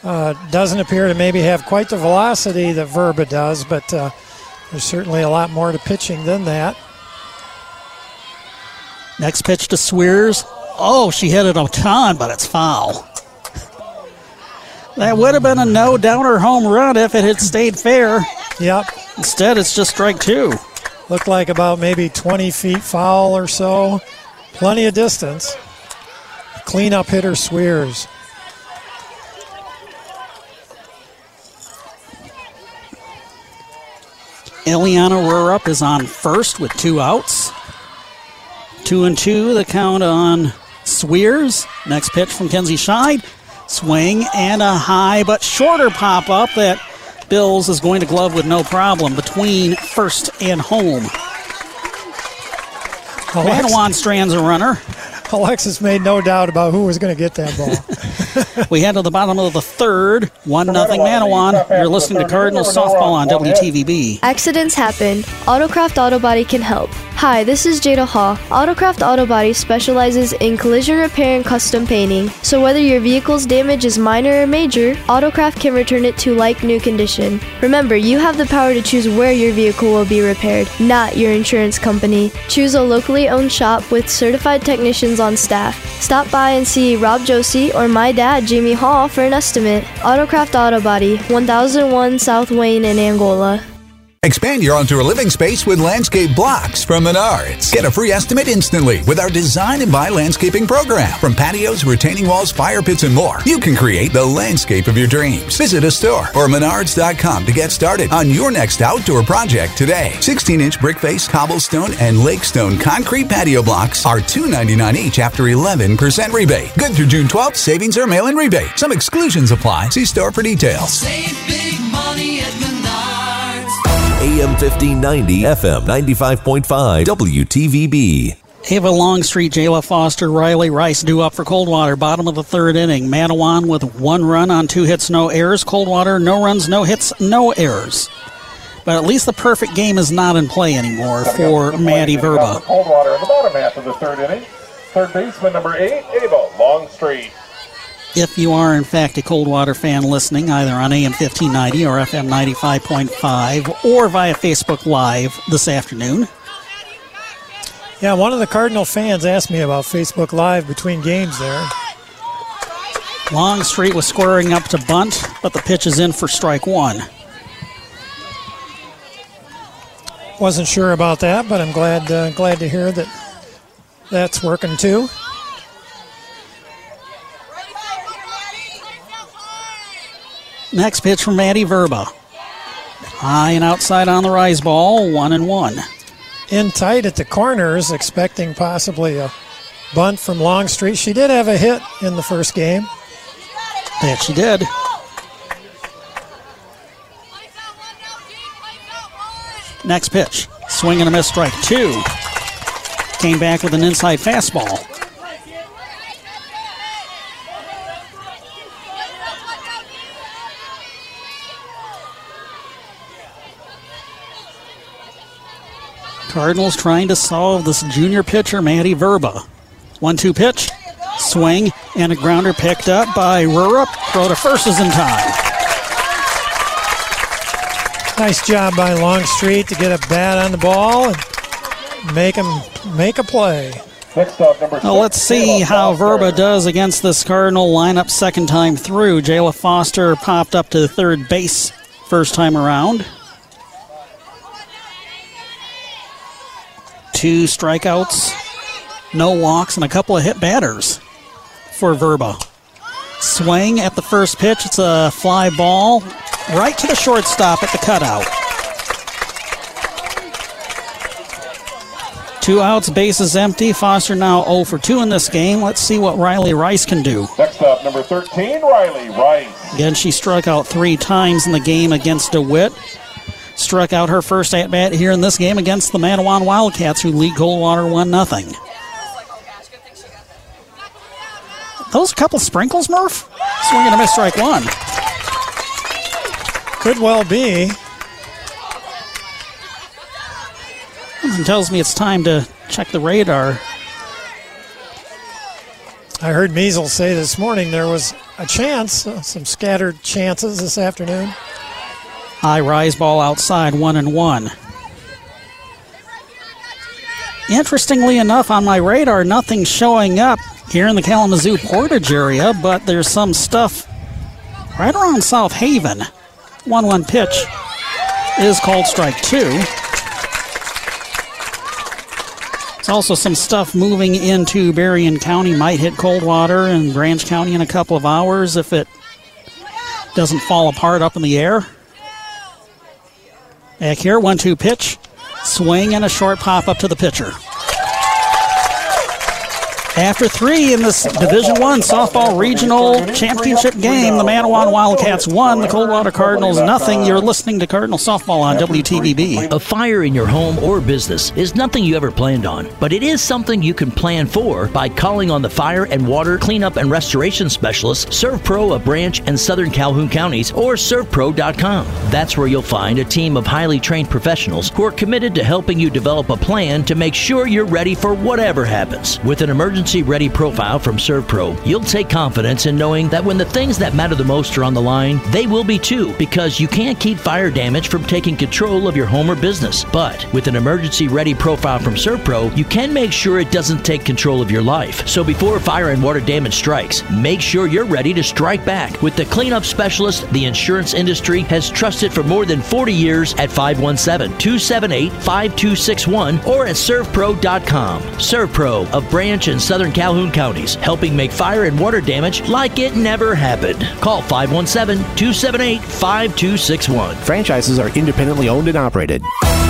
Uh, doesn't appear to maybe have quite the velocity that Verba does, but uh, there's certainly a lot more to pitching than that. Next pitch to Swears. Oh, she hit it a ton, but it's foul. That would have been a no downer home run if it had stayed fair. Yep. Instead, it's just strike two. Looked like about maybe 20 feet foul or so. Plenty of distance. Cleanup hitter Swears. Eliana Rurup is on first with two outs. Two and two, the count on Swears. Next pitch from Kenzie Scheid. Swing and a high but shorter pop up that Bills is going to glove with no problem between first and home. Mattawan strands a runner. Alexis made no doubt about who was going to get that ball. we head to the bottom of the third. 1 nothing Mattawan. You're listening to Cardinals softball on WTVB. Accidents happen. Autocraft Auto Body can help. Hi, this is Jada Haw. Autocraft Auto Body specializes in collision repair and custom painting. So whether your vehicle's damage is minor or major, Autocraft can return it to like new condition. Remember, you have the power to choose where your vehicle will be repaired, not your insurance company. Choose a locally owned shop with certified technicians on staff. Stop by and see Rob Josie or my dad, Jamie Hall, for an estimate. Autocraft Auto Body, 1001 South Wayne in Angola. Expand your outdoor living space with landscape blocks from Menards. Get a free estimate instantly with our design and buy landscaping program. From patios, retaining walls, fire pits, and more, you can create the landscape of your dreams. Visit a store or menards.com to get started on your next outdoor project today. 16 inch brick face, cobblestone, and lakestone concrete patio blocks are $2.99 each after 11% rebate. Good through June 12th, savings or mail in rebate. Some exclusions apply. See store for details. Save big money at Menards. AM 1590, FM 95.5, WTVB. Ava Longstreet, Jayla Foster, Riley Rice due up for Coldwater. Bottom of the third inning. Mattawan with one run on two hits, no errors. Coldwater, no runs, no hits, no errors. But at least the perfect game is not in play anymore for Maddie Verba. Coldwater in the bottom half of the third inning. Third baseman number eight, Ava Longstreet. If you are, in fact, a Coldwater fan listening, either on AM 1590 or FM 95.5 or via Facebook Live this afternoon, yeah, one of the Cardinal fans asked me about Facebook Live between games there. Longstreet was squaring up to bunt, but the pitch is in for strike one. Wasn't sure about that, but I'm glad uh, glad to hear that that's working too. Next pitch from Maddie Verba. High and outside on the rise ball, one and one. In tight at the corners, expecting possibly a bunt from Longstreet. She did have a hit in the first game. That she did. Next pitch. Swing and a miss, strike two. Came back with an inside fastball. Cardinals trying to solve this junior pitcher, Maddie Verba. One two pitch, swing, and a grounder picked up by Rurup. Throw to first is in time. Nice job by Longstreet to get a bat on the ball and make him make a play. Next up, number Well, let's see how Verba does against this Cardinal lineup second time through. Jayla Foster popped up to third base first time around. Two strikeouts, no walks, and a couple of hit batters for Verba. Swing at the first pitch. It's a fly ball right to the shortstop at the cutout. Two outs, bases empty. Foster now 0 for 2 in this game. Let's see what Riley Rice can do. Next up, number 13, Riley Rice. Again, she struck out three times in the game against DeWitt. Struck out her first at bat here in this game against the Mattawan Wildcats, who lead Coldwater 1 0. Those couple sprinkles, Murph? Swinging a miss strike one. Could well be. Something tells me it's time to check the radar. I heard Measles say this morning there was a chance, uh, some scattered chances this afternoon. High rise ball outside, one and one. Interestingly enough, on my radar, nothing's showing up here in the Kalamazoo Portage area, but there's some stuff right around South Haven. 1 1 pitch is called strike two. There's also some stuff moving into Berrien County, might hit Coldwater and Branch County in a couple of hours if it doesn't fall apart up in the air. Back here, 1 2 pitch, swing, and a short pop up to the pitcher. After three in this Division One softball regional championship game, the Mattawan Wildcats won, the Coldwater Cardinals nothing. You're listening to Cardinal Softball on WTVB. A fire in your home or business is nothing you ever planned on, but it is something you can plan for by calling on the fire and water cleanup and restoration specialist ServPro of Branch and Southern Calhoun counties or servpro.com. That's where you'll find a team of highly trained professionals who are committed to helping you develop a plan to make sure you're ready for whatever happens. With an emergency ready profile from ServPro, you'll take confidence in knowing that when the things that matter the most are on the line, they will be too, because you can't keep fire damage from taking control of your home or business. But with an emergency ready profile from ServPro, you can make sure it doesn't take control of your life. So before fire and water damage strikes, make sure you're ready to strike back with the cleanup specialist the insurance industry has trusted for more than 40 years at 517 278 5261 or at servpro.com. ServPro of Branch and Calhoun counties, helping make fire and water damage like it never happened. Call 517 278 5261. Franchises are independently owned and operated.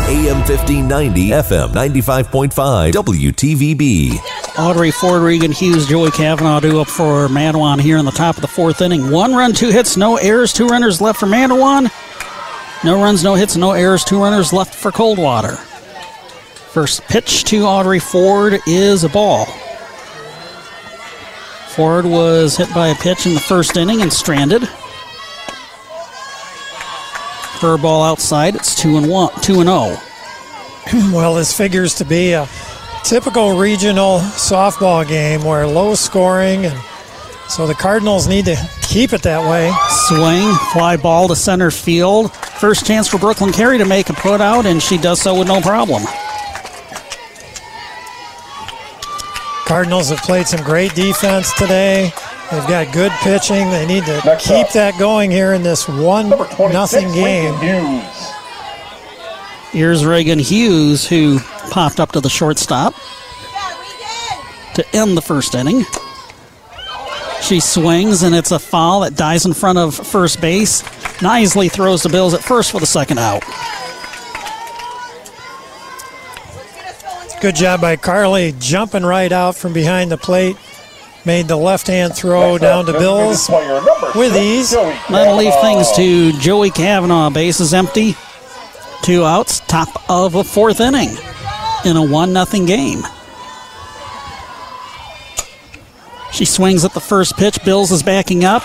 AM 1590, FM 95.5, WTVB. Audrey Ford, Regan Hughes, Joey Cavanaugh do up for Mattawan here in the top of the fourth inning. One run, two hits, no errors, two runners left for Mattawan. No runs, no hits, no errors, two runners left for Coldwater. First pitch to Audrey Ford is a ball. Ford was hit by a pitch in the first inning and stranded. Her ball outside. It's two and one, two and zero. Oh. well, this figures to be a typical regional softball game where low scoring and so the Cardinals need to keep it that way. Swing, fly ball to center field. First chance for Brooklyn Carey to make a put out, and she does so with no problem. Cardinals have played some great defense today. They've got good pitching. They need to Next keep up. that going here in this one nothing game. Hughes. Here's Reagan Hughes, who popped up to the shortstop to end the first inning. She swings, and it's a foul that dies in front of first base. Nisley throws the Bills at first for the second out. Good job by Carly jumping right out from behind the plate. Made the left hand throw Next down to Bills with six, ease. Joey That'll leave things to Joey Kavanaugh. Base is empty. Two outs, top of a fourth inning in a 1 nothing game. She swings at the first pitch. Bills is backing up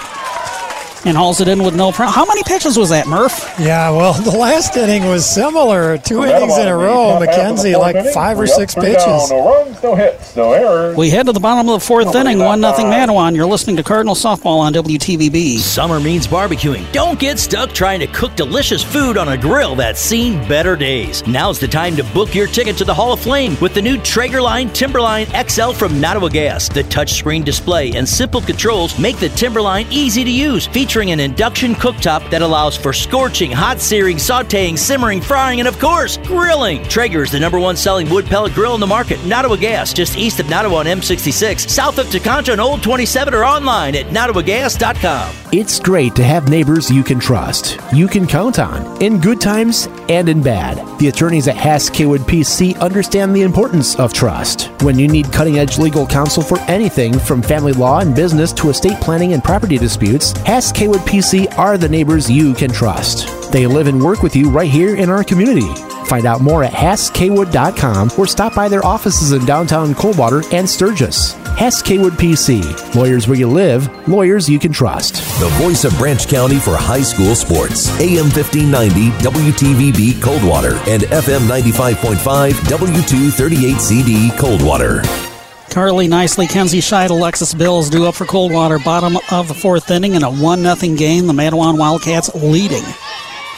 and hauls it in with no problem. How many pitches was that, Murph? Yeah, well, the last inning was similar. Two innings in a row. Mackenzie, like five or six pitches. No runs, no hits, no errors. We head to the bottom of the fourth inning, 1 nothing Mattawan. You're listening to Cardinal Softball on WTVB. Summer means barbecuing. Don't get stuck trying to cook delicious food on a grill that's seen better days. Now's the time to book your ticket to the Hall of Flame with the new Traegerline Timberline XL from Nottawa Gas. The touchscreen display and simple controls make the Timberline easy to use, featuring featuring an induction cooktop that allows for scorching, hot searing, sauteing, simmering, frying, and of course, grilling. Traeger is the number one selling wood pellet grill in the market. Nottawa Gas, just east of Nottawa on M66, south of Tekonsha on Old 27, or online at nottawagas.com. It's great to have neighbors you can trust, you can count on, in good times and in bad. The attorneys at Hass Kaywood PC understand the importance of trust. When you need cutting edge legal counsel for anything from family law and business to estate planning and property disputes, Hass Kaywood PC are the neighbors you can trust. They live and work with you right here in our community. Find out more at HassKaywood.com or stop by their offices in downtown Coldwater and Sturgis. Hass Kaywood PC. Lawyers where you live, lawyers you can trust. The voice of Branch County for high school sports. AM 1590 WTVB Coldwater and FM 95.5 W238CD Coldwater. Carly Nisley, Kenzie Scheid, Alexis Bills due up for Coldwater. Bottom of the fourth inning in a 1 0 game. The Mattawan Wildcats leading.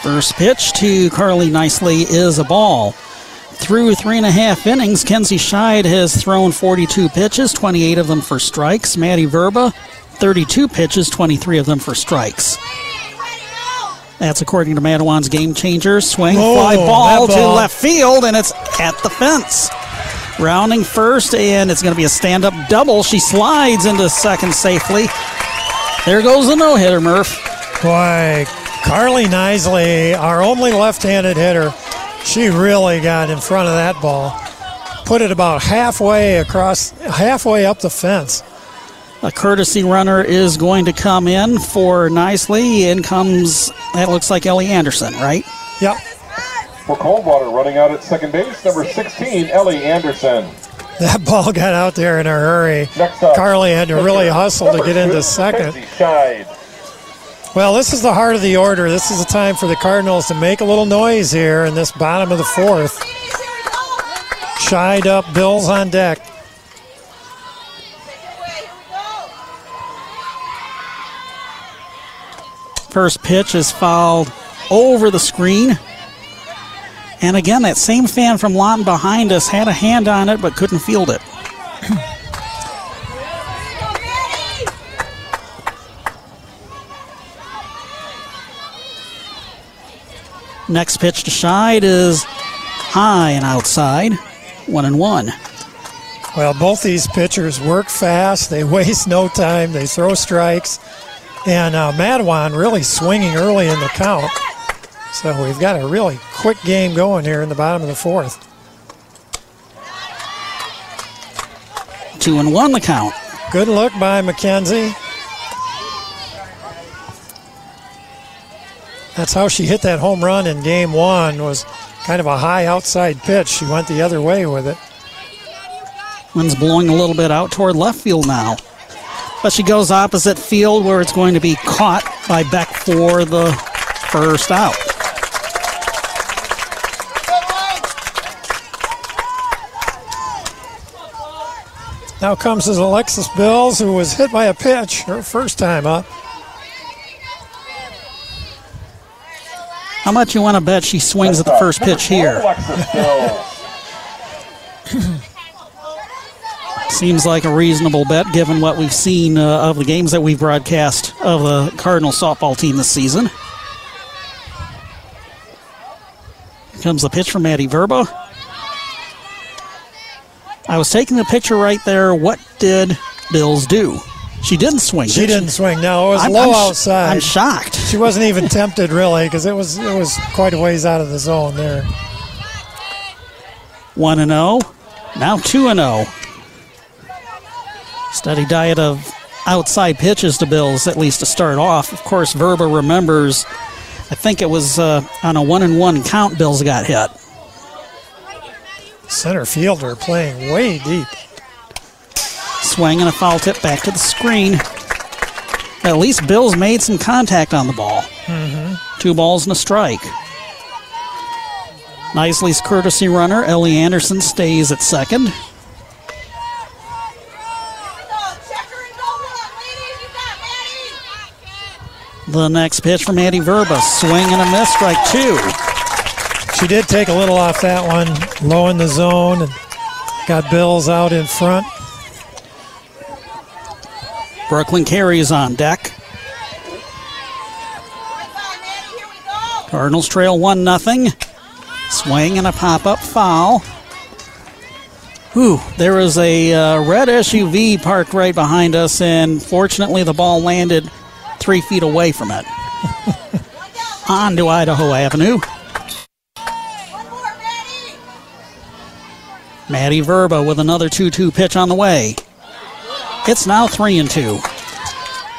First pitch to Carly Nisley is a ball. Through three and a half innings, Kenzie Scheid has thrown 42 pitches, 28 of them for strikes. Maddie Verba, 32 pitches, 23 of them for strikes. That's according to Mattawan's game changer. Swing, Oh, fly ball, that to left field, and it's at the fence. Rounding first, and it's going to be a stand up double. She slides into second safely. There goes the no hitter, Murph. Boy, Carly Nisley, our only left handed hitter, she really got in front of that ball. Put it about halfway across, halfway up the fence. A courtesy runner is going to come in for Nisley. In comes, that looks like Ellie Anderson, right? Yep. For Coldwater, running out at second base, number 16, Ellie Anderson. That ball got out there in a hurry. up, Carly had to really hustle to get into second. Well, this is the heart of the order. This is the time for the Cardinals to make a little noise here in this bottom of the fourth. Scheid up, Bills on deck. First pitch is fouled over the screen. And again, that same fan from Lawton behind us had a hand on it but couldn't field it. Next pitch to Scheid is high and outside. One and one. Well, both these pitchers work fast. They waste no time. They throw strikes. And uh, Mattawan really swinging early in the count. So we've got a really quick game going here in the bottom of the fourth. Two and one the count. Good look by McKenzie. That's how she hit that home run in game one was kind of a high outside pitch. She went the other way with it. Wind's blowing a little bit out toward left field now. But she goes opposite field where it's going to be caught by Beck for the first out. Now comes as Alexis Bills, who was hit by a pitch her first time up. How much you want to bet she swings at the first pitch here? Seems like a reasonable bet given what we've seen uh, of the games that we've broadcast of the Cardinal softball team this season. Here comes the pitch from Maddie Verba. I was taking the picture right there. What did Bills do? She didn't swing. She did didn't swing. No, it was I'm- low I'm outside. I'm shocked. She wasn't even tempted really because it was it was quite a ways out of the zone there. 1 and 0. Now 2 and 0. Steady diet of outside pitches to Bills, at least to start off. Of course, Verba remembers, I think it was uh, on a 1 and 1 count, Bills got hit. Center fielder playing way deep. Swing and a foul tip back to the screen. At least Bills made some contact on the ball. Mm-hmm. Two balls and a strike. Nisley's courtesy runner, Ellie Anderson, stays at second. The next pitch from Addie Verba. Swing and a miss, strike two. She did take a little off that one, low in the zone, and got Bills out in front. Brooklyn Carey is on deck. Cardinals trail 1 nothing. Swing and a pop up foul. Whew, there was a uh, red SUV parked right behind us, and fortunately the ball landed three feet away from it. On to Idaho Avenue. Maddie Verba with another 2 2 pitch on the way. It's now 3 and 2.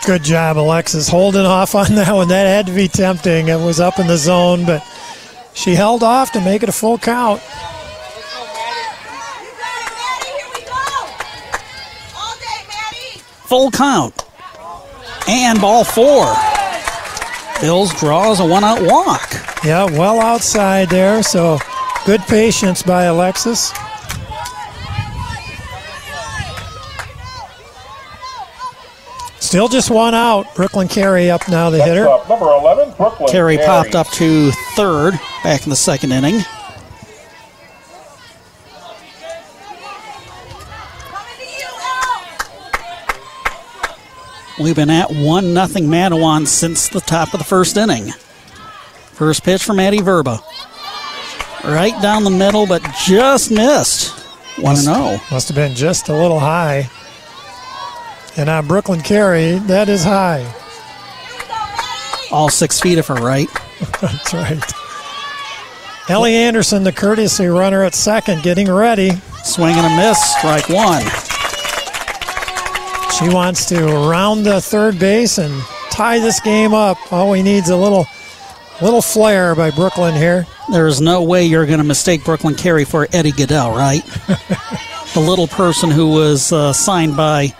Good job, Alexis, holding off on that one. That had to be tempting. It was up in the zone, but she held off to make it a full count. Full count. And ball four. Bills draws a one out walk. Yeah, well outside there, so good patience by Alexis. Still just one out. Brooklyn Carey up now, the hitter. Up, uh, number 11, Brooklyn. Carey Carey. popped up to third back in the second inning. We've been at 1 nothing Mattawan since the top of the first inning. First pitch from Maddie Verba. Right down the middle, but just missed. 1 0. Must have been just a little high. And on Brooklyn Carey, that is high. All six feet of her right. That's right. Ellie Anderson, the courtesy runner at second, getting ready. Swing and a miss, strike one. She wants to round the third base and tie this game up. All he needs a little little flair by Brooklyn here. There is no way you're going to mistake Brooklyn Carey for Eddie Gaedel, right? the little person who was uh, signed by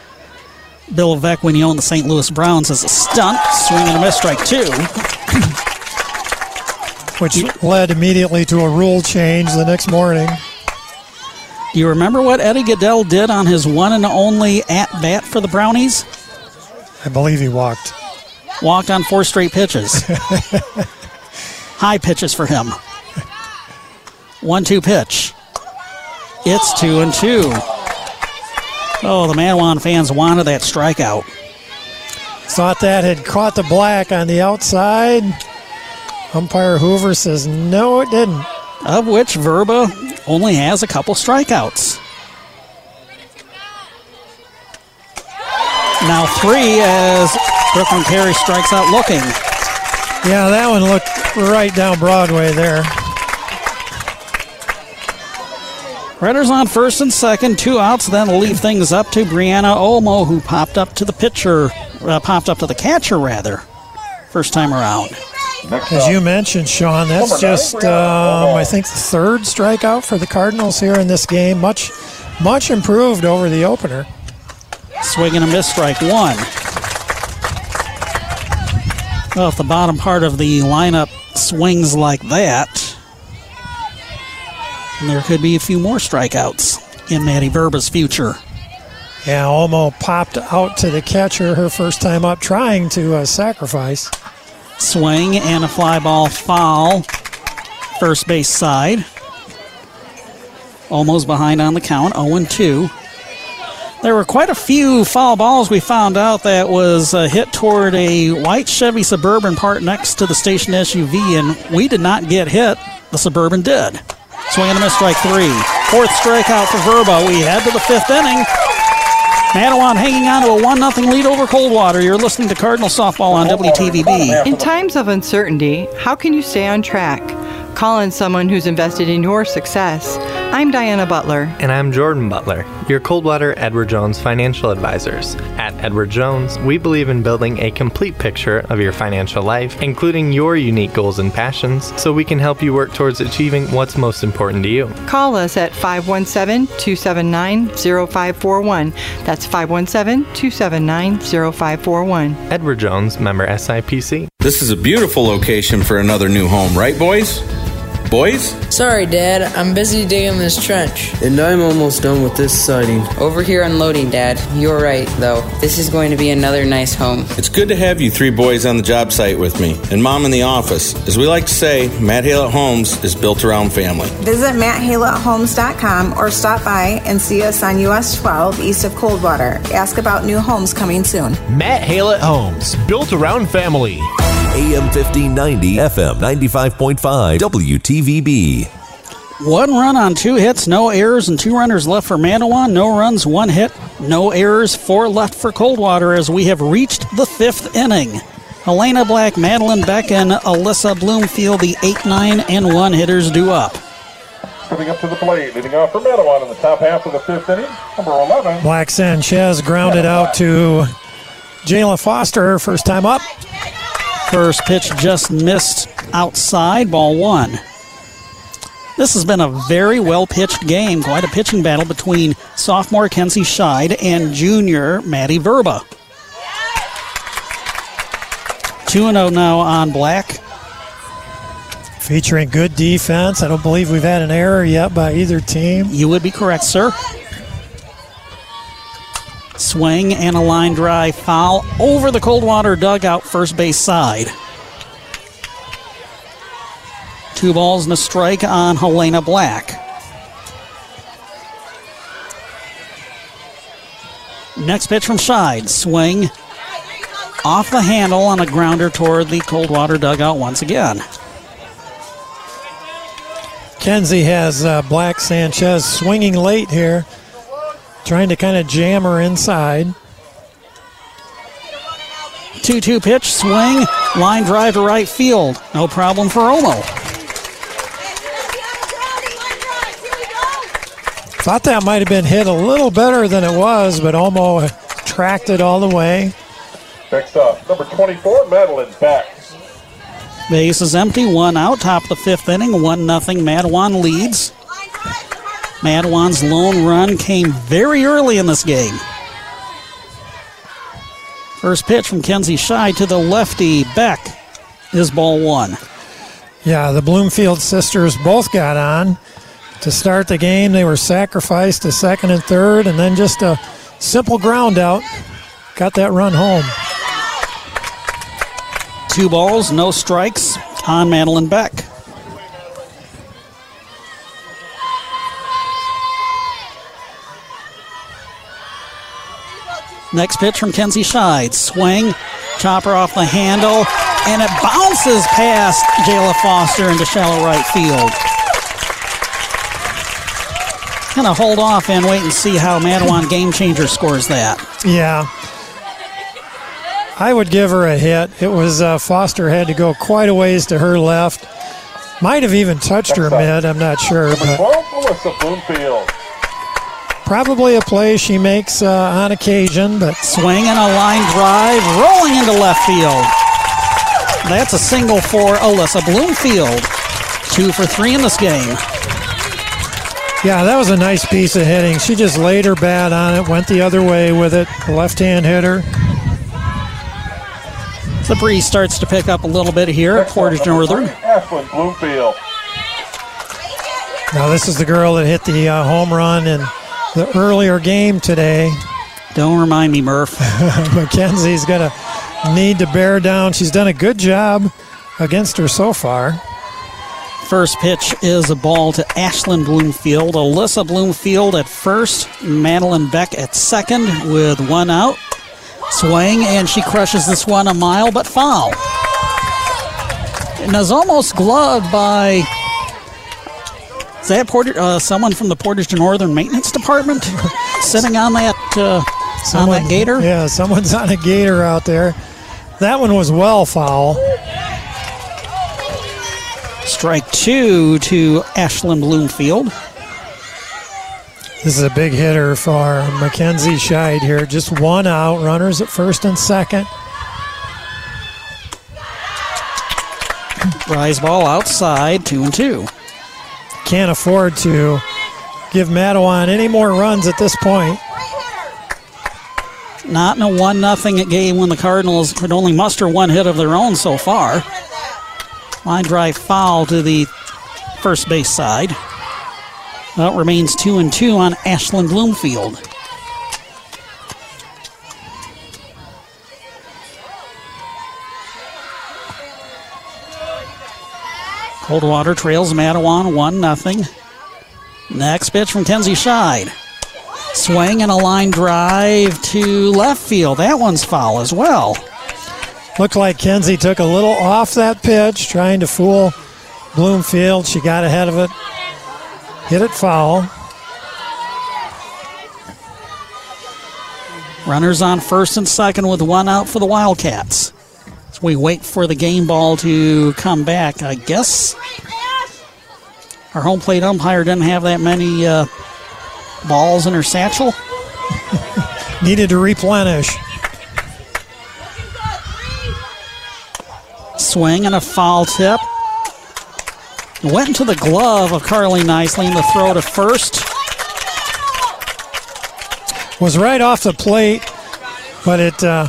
Bill Veeck when he owned the St. Louis Browns as a stunt. Swing and a miss, strike two. Which led immediately to a rule change the next morning. Do you remember what Eddie Gaedel did on his one and only at bat for the Brownies? I believe he walked. Walked on four straight pitches. High pitches for him. One two pitch. It's two and two. Oh, the Mattawan fans wanted that strikeout. Thought that had caught the black on the outside. Umpire Hoover says no, it didn't. Of which Verba only has a couple strikeouts. Now three as Brooklyn Carey strikes out looking. Yeah, that one looked right down Broadway there. Redders on first and second, two outs. Then leave things up to Brianna Olmo, who popped up to the pitcher, uh, popped up to the catcher rather, first time around. As you mentioned, Sean, that's just um, I think the third strikeout for the Cardinals here in this game. Much, much improved over the opener. Swing and a miss, strike one. Well, if the bottom part of the lineup swings like that, there could be a few more strikeouts in Maddie Verba's future. Yeah, Olmo popped out to the catcher her first time up, trying to uh, sacrifice. Swing and a fly ball foul. First base side. Almost behind on the count, 0 2. There were quite a few foul balls we found out that was uh, hit toward a white Chevy Suburban parked next to the station SUV, and we did not get hit. The Suburban did. Swing and a miss, strike three. Fourth strikeout for Verba. We head to the fifth inning. Mattawan hanging on to a 1 0 lead over Coldwater. You're listening to Cardinal Softball on WTVB. In times of uncertainty, how can you stay on track? Call on someone who's invested in your success. I'm Diana Butler. And I'm Jordan Butler, your Coldwater Edward Jones financial advisors. At Edward Jones, we believe in building a complete picture of your financial life, including your unique goals and passions, so we can help you work towards achieving what's most important to you. Call us at 517 279 0541. That's 517 279 0541. Edward Jones, member SIPC. This is a beautiful location for another new home, right, boys? Boys? Sorry, Dad. I'm busy digging this trench. And I'm almost done with this siding. Over here unloading, Dad. You're right, though. This is going to be another nice home. It's good to have you three boys on the job site with me, and Mom in the office. As we like to say, Matt Hale at Homes is built around family. Visit matthalehomes.com or stop by and see us on US 12 east of Coldwater. Ask about new homes coming soon. Matt Hale at Homes, built around family. AM 1590, FM 95.5, WTVB. One run on two hits, no errors, and two runners left for Mattawan. No runs, one hit, no errors, four left for Coldwater as we have reached the fifth inning. Helena Black, Madeline Beck, and Alyssa Bloomfield, the 8, 9, and 1 hitters, do up. Coming up to the plate, leading off for Mattawan in the top half of the fifth inning, number 11. Black Sanchez grounded out to Jayla Foster, first time up. First pitch just missed outside, ball one. This has been a very well pitched game, quite a pitching battle between sophomore Kenzie Scheid and junior Maddie Verba. 2 0 now on Black. Featuring good defense. I don't believe we've had an error yet by either team. You would be correct, sir. Swing and a line drive foul over the Coldwater dugout, first base side. Two balls and a strike on Helena Black. Next pitch from Scheid. Swing off the handle on a grounder toward the Coldwater dugout once again. Kenzie has uh, Black Sanchez swinging late here, trying to kind of jam her inside. 2 2 pitch, swing, line drive to right field. No problem for Olmo. Thought that might have been hit a little better than it was, but Olmo tracked it all the way. Next up, number 24, Madeline Beck. Base is empty, one out, top of the fifth inning, one nothing. Mattawan leads. Mattawan's lone run came very early in this game. First pitch from Kenzie Scheid to the lefty Beck is ball one. Yeah, the Bloomfield sisters both got on to start the game. They were sacrificed to second and third, and then just a simple ground out got that run home. Two balls, no strikes on Madeline Beck. Next pitch from Kenzie Scheid. Swing, chopper off the handle, and it bounces past Jayla Foster into shallow right field. Kind of hold off and wait and see how Mattawan Game Changer scores that. Yeah. I would give her a hit. It was uh, Foster had to go quite a ways to her left. Might have even touched her mid. I'm not sure, but Melissa Bloomfield. Probably a play she makes uh, on occasion. But swing and a line drive, rolling into left field. That's a single for Alyssa Bloomfield. Two for three in this game. Yeah, that was a nice piece of hitting. She just laid her bat on it, went the other way with it. Left-hand hitter. The breeze starts to pick up a little bit here at Portage Northern. Ashlyn Bloomfield. Now this is the girl that hit the uh, home run in the earlier game today. Don't remind me, Murph. Mackenzie's going to need to bear down. She's done a good job against her so far. First pitch is a ball to Ashlyn Bloomfield. Alyssa Bloomfield at first, Madeline Beck at second with one out. Swing, and she crushes this one a mile, but foul. And is almost gloved by. Is that Portage, uh, someone from the Portage to Northern Maintenance Department sitting on that uh, on that gator? Yeah, someone's on a gator out there. That one was well foul. Strike two to Ashlyn Bloomfield. This is a big hitter for Mackenzie Scheid here. Just one out, runners at first and second. Rise ball outside, two and two. Can't afford to give Mattawan any more runs at this point. Not in a one nothing game when the Cardinals could only muster one hit of their own so far. Line drive foul to the first base side. It remains two and two on Ashlyn Bloomfield. Coldwater trails Mattawan 1 0. Next pitch from Kenzie Scheid. Swing and a line drive to left field. That one's foul as well. Looked like Kenzie took a little off that pitch, trying to fool Bloomfield. She got ahead of it, hit it foul. Runners on first and second with one out for the Wildcats. As we wait for the game ball to come back, I guess our home plate umpire didn't have that many uh, balls in her satchel. Needed to replenish. Swing and a foul tip. Went into the glove of Carly Nisley in the throw to first. Was right off the plate, but it uh,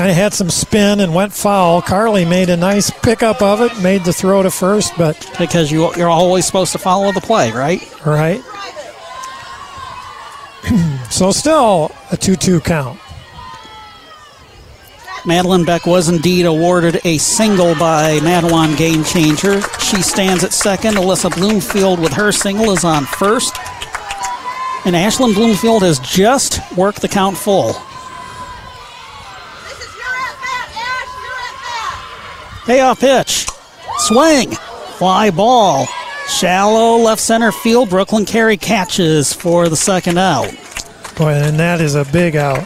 kind of had some spin and went foul. Carly made a nice pickup of it, made the throw to first, but because you you're always supposed to follow the play, right? Right. so still a 2-2 count. Madeline Beck was indeed awarded a single by Mattawan Game Changer. She stands at second. Alyssa Bloomfield with her single is on first. And Ashlyn Bloomfield has just worked the count full. Payoff pitch. Swing. Fly ball. Shallow left center field. Brooklyn Carey catches for the second out. Boy, and that is a big out.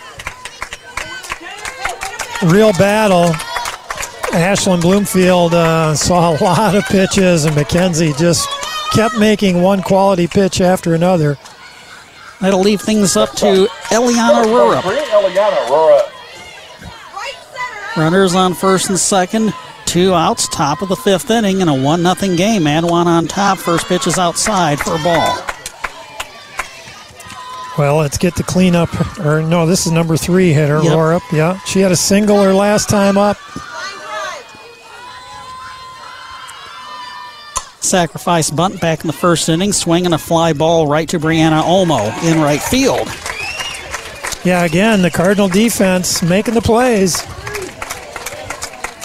Real battle. Ashlyn Bloomfield uh, saw a lot of pitches, and McKenzie just kept making one quality pitch after another. That'll leave things up to Eliana Rurup. Eliana Rurup. Runners on first and second. Two outs, top of the fifth inning, in a 1 0 game. Mattawan on top. First pitch is outside for a ball. Well, let's get the cleanup. Or no, this is number three hitter, Yep. Laura. Yeah, she had a single her last time up. Sacrifice bunt back in the first inning. Swinging a fly ball right to Brianna Olmo in right field. Yeah, again, the Cardinal defense making the plays.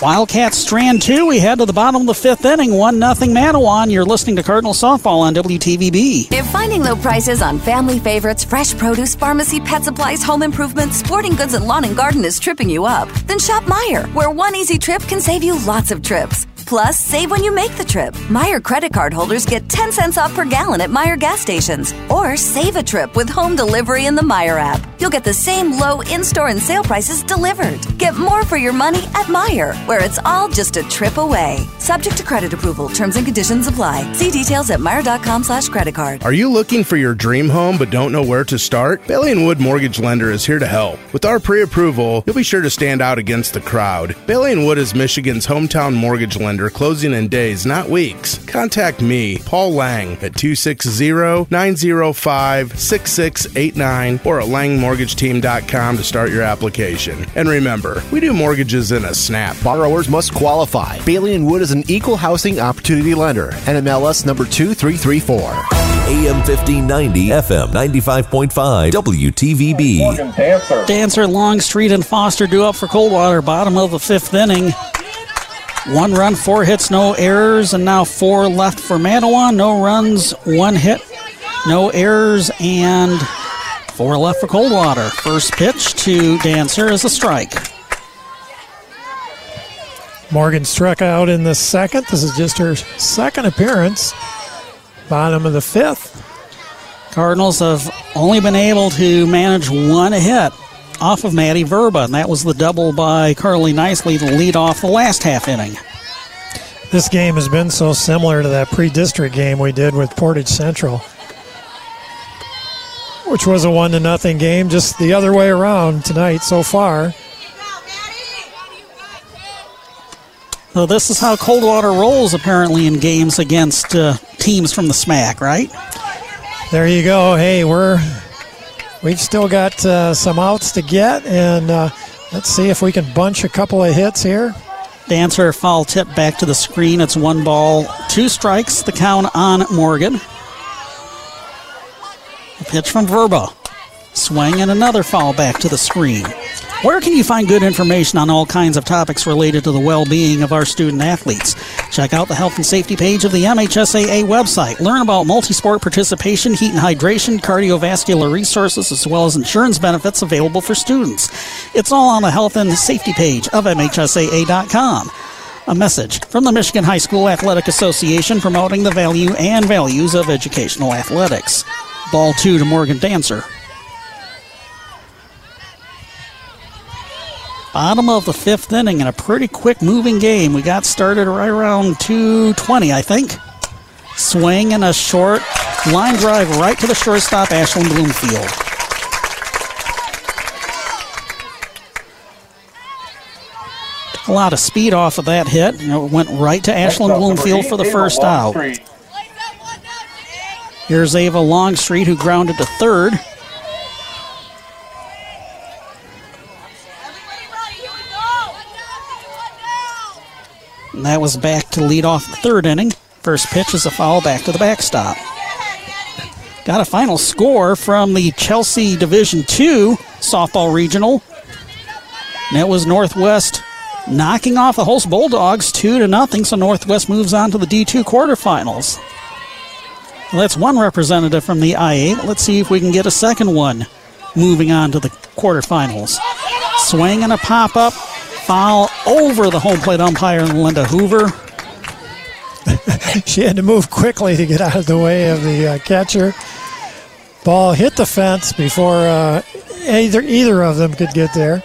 Wildcats strand two. We head to the bottom of the fifth inning. 1 0 Mattawan. You're listening to Cardinal Softball on WTVB. If finding low prices on family favorites, fresh produce, pharmacy, pet supplies, home improvements, sporting goods, and lawn and garden is tripping you up, then shop Meijer, where one easy trip can save you lots of trips. Plus, save when you make the trip. Meijer credit card holders get 10 cents off per gallon at Meijer gas stations. Or save a trip with home delivery in the Meijer app. You'll get the same low in store and sale prices delivered. Get more for your money at Meijer, where it's all just a trip away. Subject to credit approval, terms and conditions apply. See details at Meijer.com slash credit card. Are you looking for your dream home but don't know where to start? Bailey and Wood Mortgage Lender is here to help. With our pre-approval, you'll be sure to stand out against the crowd. Bailey and Wood is Michigan's hometown mortgage lender, closing in days, not weeks. Contact me, Paul Lang, at 260-905-6689 or at langmortgageteam.com to start your application. And remember, we do mortgages in a snap. Borrowers must qualify. Bailey and Wood is an equal housing opportunity lender. NMLS number 2334. AM 1590, FM 95.5, WTVB. Dancer. Dancer, Longstreet, and Foster do up for Coldwater. Bottom of the fifth inning. One run, four hits, no errors, and now four left for Mattawan. No runs, one hit, no errors, and four left for Coldwater. First pitch to Dancer is a strike. Morgan struck out in the second. This is just her second appearance. Bottom of the fifth. Cardinals have only been able to manage one hit off of Maddie Verba, and that was the double by Carly Nisley to lead off the last half inning. This game has been so similar to that pre-district game we did with Portage Central, which was a one to nothing game, just the other way around tonight so far. So this is how Coldwater rolls apparently in games against uh, teams from the SMAC, right? There you go. Hey, we're we've still got uh, some outs to get, and uh, let's see if we can bunch a couple of hits here. Dancer foul tip back to the screen. It's one ball, two strikes. The count on Morgan. A pitch from Verba. Swing and another foul back to the screen. Where can you find good information on all kinds of topics related to the well being of our student athletes? Check out the health and safety page of the MHSAA website. Learn about multi-sport participation, heat and hydration, cardiovascular resources, as well as insurance benefits available for students. It's all on the health and safety page of MHSAA.com. A message from the Michigan High School Athletic Association promoting the value and values of educational athletics. Ball two to Morgan Dancer. Bottom of the fifth inning in a pretty quick moving game. We got started right around 220, I think. Swing and a short line drive right to the shortstop, Ashlyn Bloomfield. Took a lot of speed off of that hit. You know, it went right to Ashlyn Bloomfield for the first out. Here's Ava Longstreet, who grounded to third. And that was back to lead off the third inning. First pitch is a foul back to the backstop. Got a final score from the Chelsea Division II softball regional. And that was Northwest knocking off the Holst Bulldogs two to nothing. So Northwest moves on to the D2 quarterfinals. Well, that's one representative from the I8. Let's see if we can get a second one moving on to the quarterfinals. Swing and a pop up. Foul over the home plate umpire, Linda Hoover. she had to move quickly to get out of the way of the uh, catcher. Ball hit the fence before uh, either either of them could get there.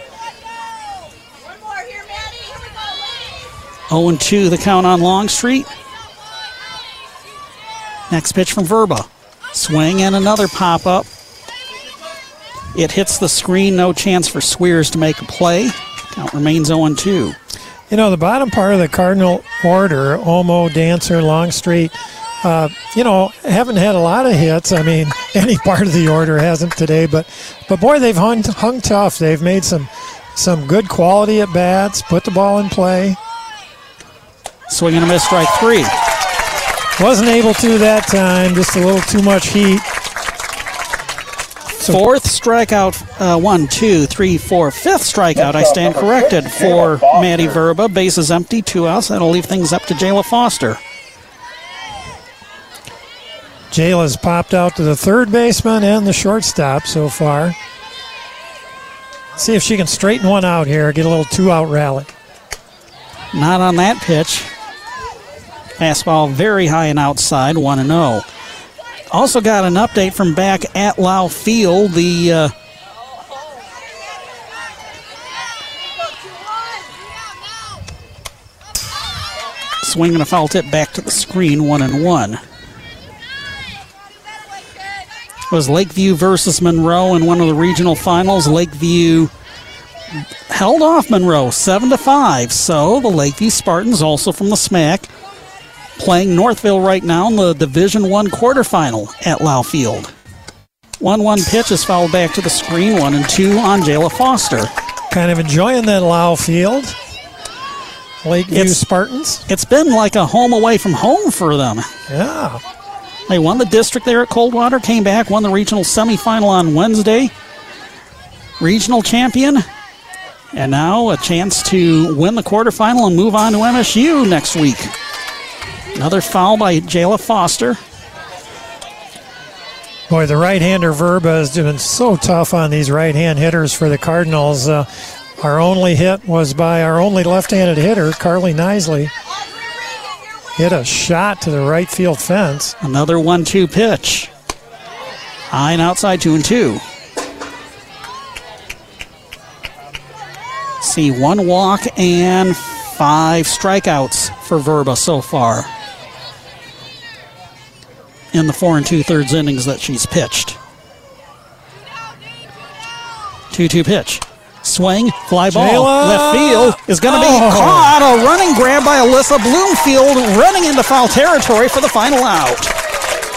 0 2 the count on Longstreet. Next pitch from Verba. Swing and another pop up. It hits the screen, no chance for Swears to make a play. Count remains 0 2. You know, the bottom part of the Cardinal order, Olmo, Dancer, Longstreet, uh, you know, haven't had a lot of hits. I mean, any part of the order hasn't today, but but boy, they've hung, hung tough. They've made some some good quality at bats, put the ball in play. Swing and a miss, strike three. Wasn't able to that time, just a little too much heat. Fourth strikeout, uh, one, two, three, four. Fifth strikeout, I stand corrected for Maddie Verba. Base is empty, two outs. That'll leave things up to Jayla Foster. Jayla's popped out to the third baseman and the shortstop so far. See if she can straighten one out here, get a little two out rally. Not on that pitch. Fastball very high and outside, 1 0. Also got an update from back at Lau Field. The uh, swing and a foul tip back to the screen, one and one. It was Lakeview versus Monroe in one of the regional finals. Lakeview held off Monroe seven to five. So the Lakeview Spartans, also from the SMAC, playing Northville right now in the Division One quarterfinal at Lau Field. One-one pitch is fouled back to the screen. One and two on Jayla Foster. Kind of enjoying that Lau Field. Lakeview It's- Spartans. It's been like a home away from home for them. Yeah. They won the district there at Coldwater, came back, won the regional semifinal on Wednesday. Regional champion. And now a chance to win the quarterfinal and move on to MSU next week. Another foul by Jayla Foster. Boy, the right-hander Verba has been so tough on these right-hand hitters for the Cardinals. Uh, our only hit was by our only left-handed hitter, Carly Nisley. Hit a shot to the right field fence. Another one-two pitch. High and outside, two and two. See one walk and five strikeouts for Verba so far in the four and two thirds innings that she's pitched. 2 2 pitch. Swing, fly ball, Jayla! left field is going to be Oh. caught. A running grab by Alyssa Bloomfield, running into foul territory for the final out.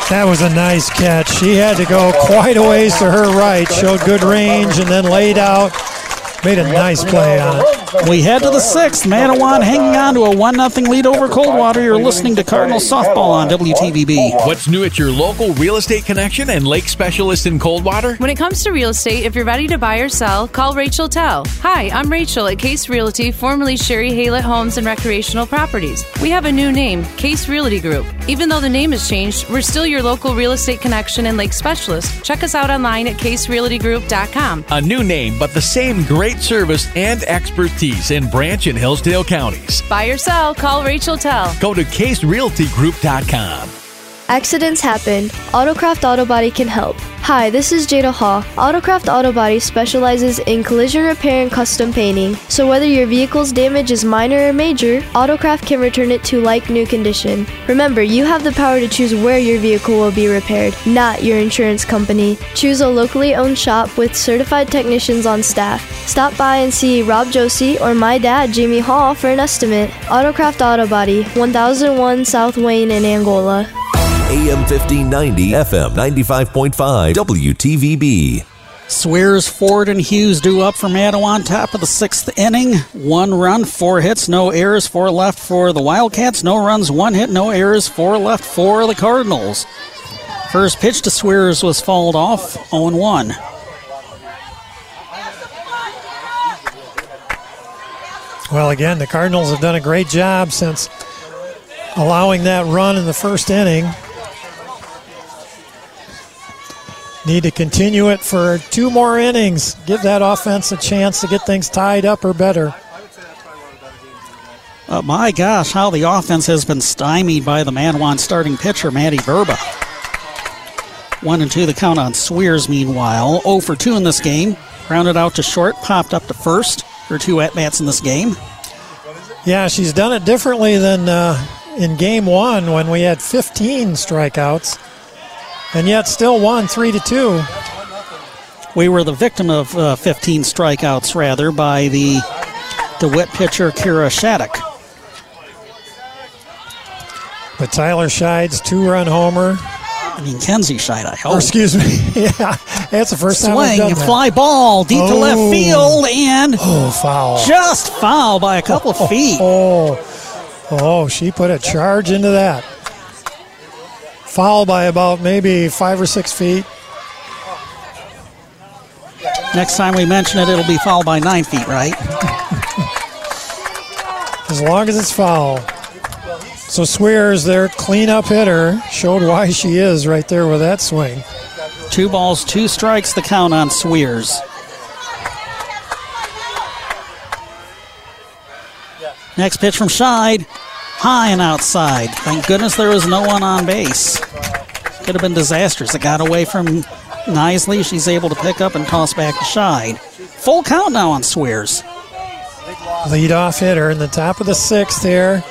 That was a nice catch. She had to go quite a ways to her right, showed good range, and then laid out made a nice play on it. We head to the sixth. Mattawan hanging on to a 1 0 lead over Coldwater. You're listening to Cardinal Softball on WTVB. What's new at your local real estate connection and lake specialist in Coldwater? When it comes to real estate, if you're ready to buy or sell, call Rachel Tell. Hi, I'm Rachel at Case Realty, formerly Sherry Haylett Homes and Recreational Properties. We have a new name, Case Realty Group. Even though the name has changed, we're still your local real estate connection and lake specialist. Check us out online at caserealtygroup.com. A new name, but the same great service and expertise in Branch and Hillsdale counties. Buy or sell, call Rachel Tell. Go to caserealtygroup.com. Accidents happen. Autocraft Auto Body can help. Hi, this is Jada Haw. Autocraft Auto Body specializes in collision repair and custom painting. So whether your vehicle's damage is minor or major, Autocraft can return it to like new condition. Remember, you have the power to choose where your vehicle will be repaired, not your insurance company. Choose a locally owned shop with certified technicians on staff. Stop by and see Rob Josie or my dad, Jamie Hall, for an estimate. Autocraft Auto Body, 1001 South Wayne in Angola. AM 1590, FM 95.5, WTVB. Swears, Ford, and Hughes do up for Mattawan, top of the sixth inning. One run, four hits, no errors, four left for the Wildcats. No runs, one hit, no errors, four left for the Cardinals. First pitch to Swears was fouled off, 0 1. Well, again, the Cardinals have done a great job since allowing that run in the first inning. Need to continue it for two more innings. Give that offense a chance to get things tied up or better. Uh, my gosh, how the offense has been stymied by the Mattawan starting pitcher, Maddie Verba. One and two the count on Swears, meanwhile. 0 for 2 in this game. Rounded out to short, popped up to first. Her two at bats in this game. Yeah, she's done it differently than uh, in game one when we had 15 strikeouts, and yet still won 3 to 2. We were the victim of uh, 15 strikeouts, rather, by the DeWitt pitcher, Kira Shattuck. But Tyler Scheid's two run homer. I mean, Kenzie Scheid, I hope. Or excuse me. yeah, that's the first Swing, time I've done that. fly ball deep to left Oh. field, and Oh, foul. just foul by a couple of feet. Oh, oh, she put a charge into that. Foul by about maybe five or six feet. Next time we mention it, it'll be foul by nine feet, right? As long as it's foul. So Swears, their cleanup hitter, showed why she is right there with that swing. Two balls, two strikes, the count on Swears. Next pitch from Scheid, high and outside. Thank goodness there was no one on base. Could have been disastrous. It got away from Nisley. She's able to pick up and toss back to Scheid. Full count now on Swears. Leadoff hitter in the top of the sixth here.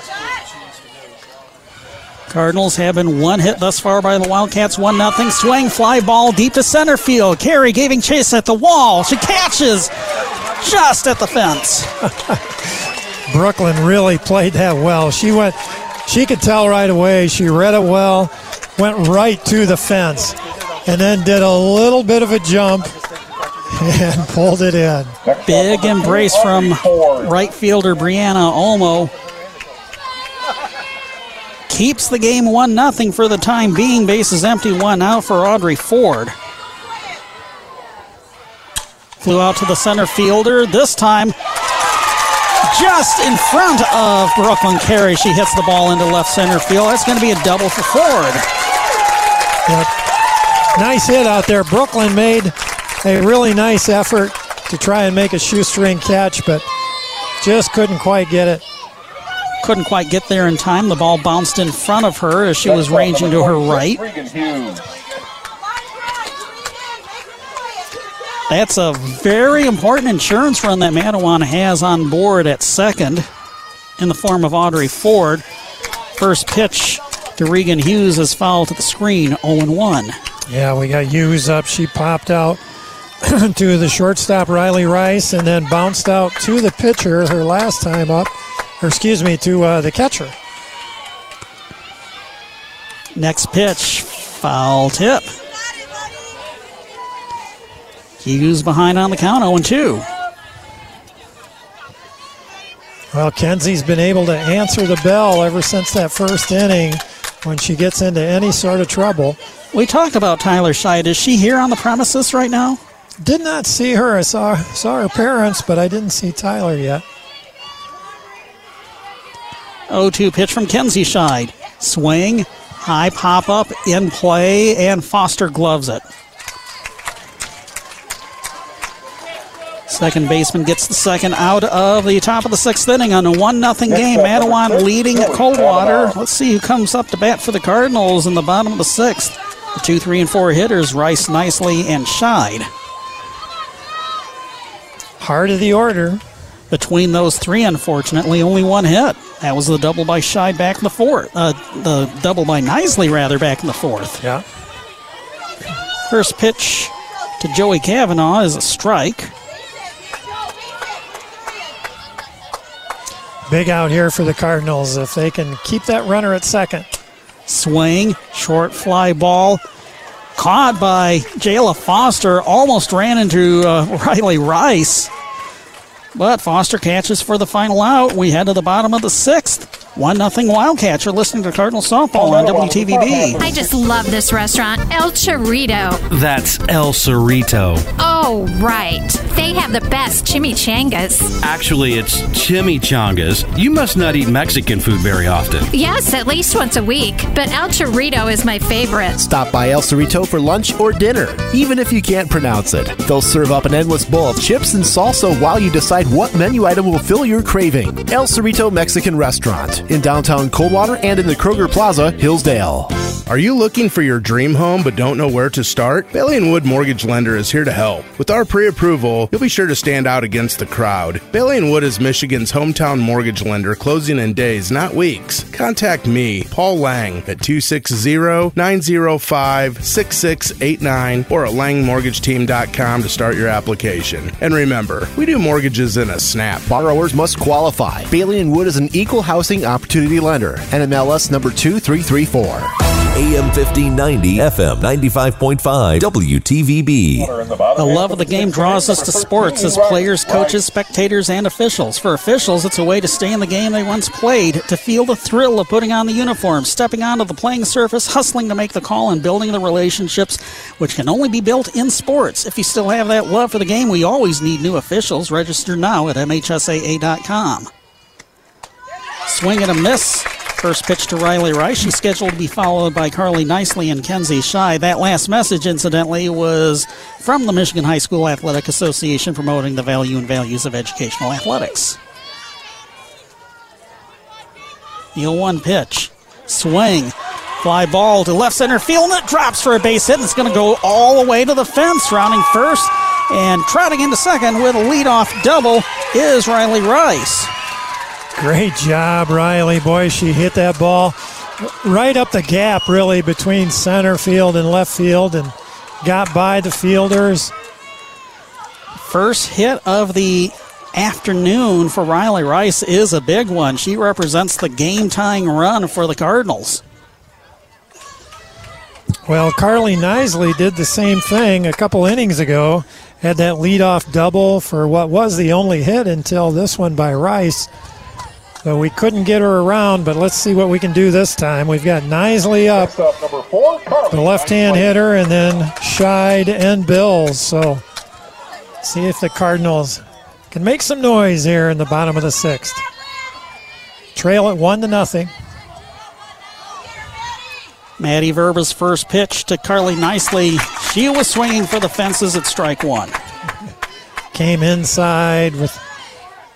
Cardinals have been one hit thus far by the Wildcats. One nothing. Swing, fly ball deep to center field. Carey giving chase at the wall. She catches just at the fence. Brooklyn really played that well. She went, she could tell right away. She read it well, went right to the fence, and then did a little bit of a jump and pulled it in. Big embrace from right fielder Brianna Olmo. Keeps the game 1 0 for the time being. Bases empty, one out for Audrey Ford. Flew out to the center fielder. This time, just in front of Brooklyn Carey. She hits the ball into left center field. That's going to be a double for Ford. Yep. Nice hit out there. Brooklyn made a really nice effort to try and make a shoestring catch, but just couldn't quite get it. Couldn't quite get there in time. The ball bounced in front of her as she was ranging to her right. That's a very important insurance run that Mattawan has on board at second in the form of Audrey Ford. First pitch to Regan Hughes is foul to the screen, 0 1. Yeah, we got Hughes up. She popped out to the shortstop Riley Rice and then bounced out to the pitcher her last time up, or excuse me, to uh, the catcher. Next pitch, foul tip. Hughes behind on the count, 0 2. Well, Kenzie's been able to answer the bell ever since that first inning when she gets into any sort of trouble. We talked about Tyler Scheid. Is she here on the premises right now? Did not see her. I saw saw her parents, but I didn't see Tyler yet. 0-2 pitch from Kenzie Scheid. Swing, high pop up in play, and Foster gloves it. Second baseman gets the second out of the top of the sixth inning on a 1 0 game. Mattawan leading Coldwater. Let's see who comes up to bat for the Cardinals in the bottom of the sixth. The two, three, and four hitters, Rice, Nisley, and Scheid. Heart of the order. Between those three, unfortunately, only one hit. That was the double by Scheid back in the fourth. Uh, the double by Nisley, rather, back in the fourth. Yeah. First pitch to Joey Kavanaugh is a strike. Big out here for the Cardinals if they can keep that runner at second. Swing, short fly ball. Caught by Jayla Foster, almost ran into uh, Riley Rice. But Foster catches for the final out. We head to the bottom of the sixth. 1 0 Wildcats. You're listening to Cardinal Softball on WTVB. I just love this restaurant, El Chorrito. That's El Cerrito. Oh, right. They have the best chimichangas. Actually, it's chimichangas. You must not eat Mexican food very often. Yes, at least once a week. But El Chorrito is my favorite. Stop by El Cerrito for lunch or dinner, even if you can't pronounce it. They'll serve up an endless bowl of chips and salsa while you decide what menu item will fill your craving. El Cerrito Mexican Restaurant in downtown Coldwater and in the Kroger Plaza, Hillsdale. Are you looking for your dream home but don't know where to start? Bailey and Wood Mortgage Lender is here to help. With our pre-approval, you'll be sure to stand out against the crowd. Bailey and Wood is Michigan's hometown mortgage lender, closing in days, not weeks. Contact me, Paul Lang, at 260-905-6689 or at langmortgageteam.com to start your application. And remember, we do mortgages in a snap. Borrowers must qualify. Bailey and Wood is an equal housing opportunity lender. NMLS number 2334. AM 1590, FM 95.5, WTVB. The love of the game draws us to sports as players, coaches, spectators, and officials. For officials, it's a way to stay in the game they once played, to feel the thrill of putting on the uniform, stepping onto the playing surface, hustling to make the call, and building the relationships which can only be built in sports. If you still have that love for the game, we always need new officials. Register now at MHSAA.com. Swing and a miss. First pitch to Riley Rice. She's scheduled to be followed by Carly Nisley and Kenzie Scheid. That last message, incidentally, was from the Michigan High School Athletic Association promoting the value and values of educational athletics. The 0 1 pitch. Swing. Fly ball to left center field, and it drops for a base hit, and it's going to go all the way to the fence, rounding first. And trotting into second with a leadoff double is Riley Rice. Great job, Riley. Boy, she hit that ball right up the gap, really, between center field and left field and got by the fielders. First hit of the afternoon for Riley Rice is a big one. She represents the game tying run for the Cardinals. Well, Carly Nisley did the same thing a couple innings ago. Had that leadoff double for what was the only hit until this one by Rice. So we couldn't get her around, but let's see what we can do this time. We've got Nisley up, the left-hand hitter, and then Scheid and Bills. So see if the Cardinals can make some noise here in the bottom of the sixth. Trail at one to nothing. Maddie Verba's first pitch to Carly Nisley. She was swinging for the fences at strike one. Came inside with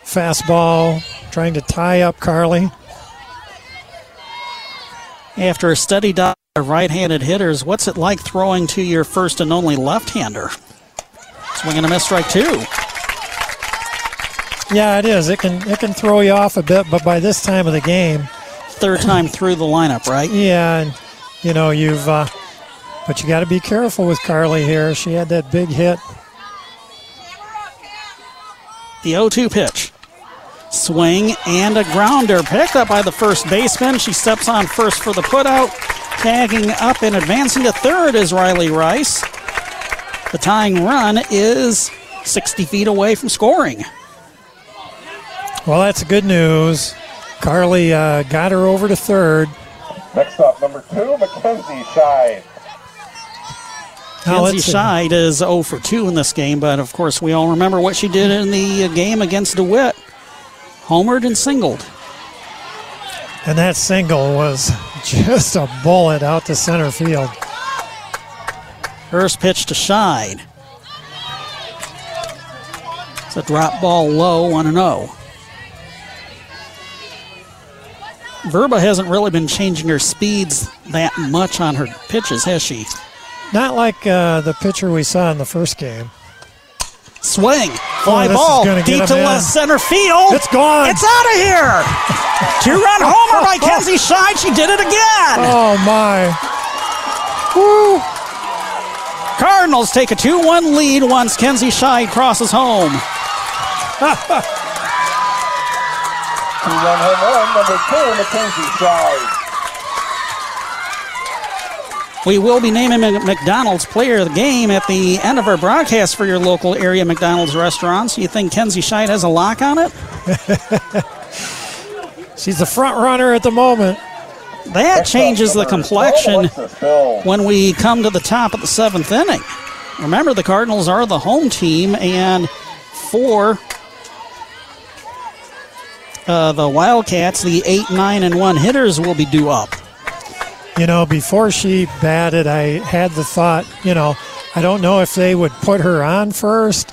fastball, trying to tie up Carly. After a steady dive of right-handed hitters, what's it like throwing to your first and only left-hander? Swinging a miss, strike two. Yeah, it is. It can it can throw you off a bit, but by this time of the game, third time through the lineup, right? Yeah, and you know you've, uh, but you got to be careful with Carly here. She had that big hit. The 0-2 pitch. Swing and a grounder picked up by the first baseman. She steps on first for the putout. Tagging up and advancing to third is Riley Rice. The tying run is 60 feet away from scoring. Well, that's good news. Carly uh, got her over to third. Next up, number two, Mackenzie Scheid. Now, Kenzie. Scheid is 0 for 2 in this game, but of course we all remember what she did in the game against DeWitt. Homered and singled. And that single was just a bullet out to center field. First pitch to Scheid. It's a drop ball low, 1 0. Verba hasn't really been changing her speeds that much on her pitches, has she? Not like uh, the pitcher we saw in the first game. Swing. Oh, Fly Oh, ball deep to in. left center field. It's gone. It's out of here. Two run homer by Kenzie Scheid. She did it again. Oh, my. Woo. Cardinals take a 2 1 lead once Kenzie Scheid crosses home. Two-run home run, number two, Mackenzie Scheid. We will be naming a McDonald's player of the game at the end of our broadcast for your local area McDonald's restaurants. You think Kenzie Scheid has a lock on it? She's the front runner at the moment. That changes the complexion when we come to the top of the seventh inning. Remember, the Cardinals are the home team, and for uh, the Wildcats, the 8, 9, and 1 hitters will be due up. You know, before she batted, I had the thought, you know, I don't know if they would put her on first.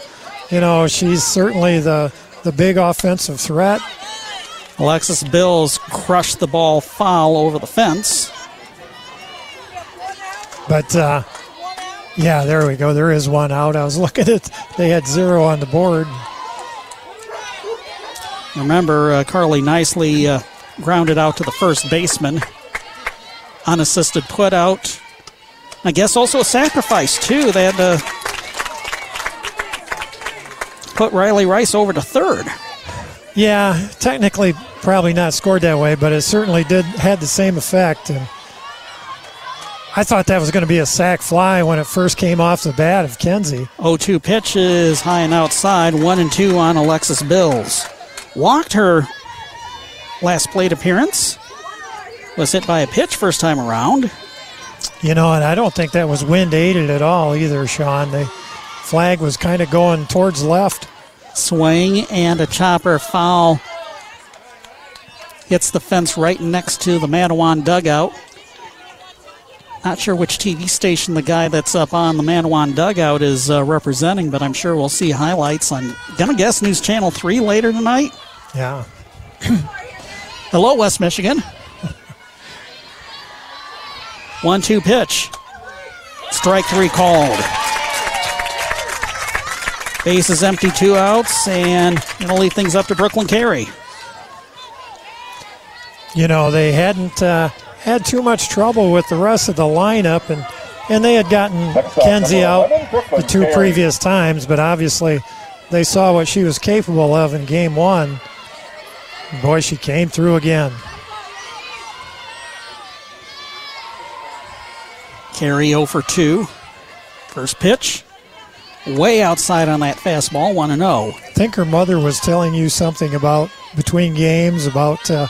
You know, she's certainly the, the big offensive threat. Alexis Bills crushed the ball foul over the fence. But, uh, yeah, there we go. There is one out. I was looking at, they had zero on the board. Remember, uh, Carly Nisley uh, grounded out to the first baseman. Unassisted put out. I guess also a sacrifice, too. They had to put Riley Rice over to third. Yeah, technically probably not scored that way, but it certainly did had the same effect. And I thought that was going to be a sac fly when it first came off the bat of Kenzie. 0-2 pitch is high and outside, 1 and 2 on Alexis Bills. Walked her last plate appearance. Was hit by a pitch first time around. You know, and I don't think that was wind aided at all either, Sean. The flag was kind of going towards left. Swing and a chopper foul. Hits the fence right next to the Mattawan dugout. Not sure which TV station the guy that's up on the Mattawan dugout is uh, representing, but I'm sure we'll see highlights on, gonna guess, News Channel 3 later tonight. Yeah. Hello, West Michigan. 1 2 pitch. Strike three called. Base is empty, two outs, and it'll leave things up to Brooklyn Carey. You know, they hadn't uh, had too much trouble with the rest of the lineup, and, and they had gotten Kenzie out the two previous times, but obviously they saw what she was capable of in game one. Boy, she came through again. Carey 0 for 2. First pitch, way outside on that fastball, 1 0. I think her mother was telling you something about between games about uh,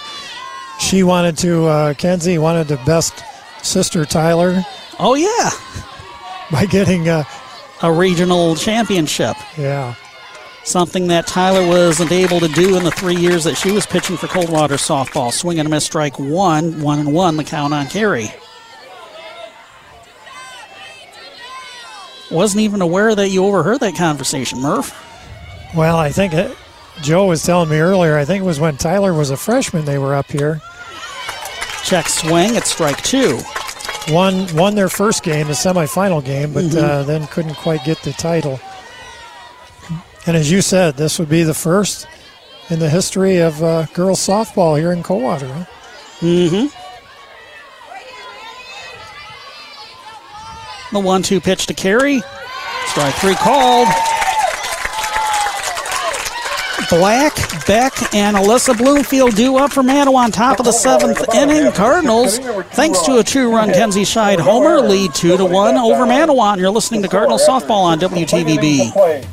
she wanted to, uh, Kenzie wanted to best sister Tyler Oh, yeah. by getting, uh, A regional championship. yeah. Something that Tyler wasn't able to do in the three years that she was pitching for Coldwater softball. Swing and a miss, strike one, one and one, the count on Carey. Wasn't even aware that you overheard that conversation, Murph. Well, I think it, Joe was telling me earlier, I think it was when Tyler was a freshman they were up here. Check swing at strike two. Won, won their first game, the semifinal game, but Mhm. uh, then couldn't quite get the title. And as you said, this would be the first in the history of uh, girls softball here in Coldwater. Huh? Mm-hmm. The one-two pitch to Carey. Strike three called. Black, Beck, and Alyssa Bloomfield due up for Mattawan. Top of the seventh inning. Cardinals, thanks to a two-run Kenzie Scheid homer, lead two to one over Mattawan. You're listening to Cardinal softball on WTVB.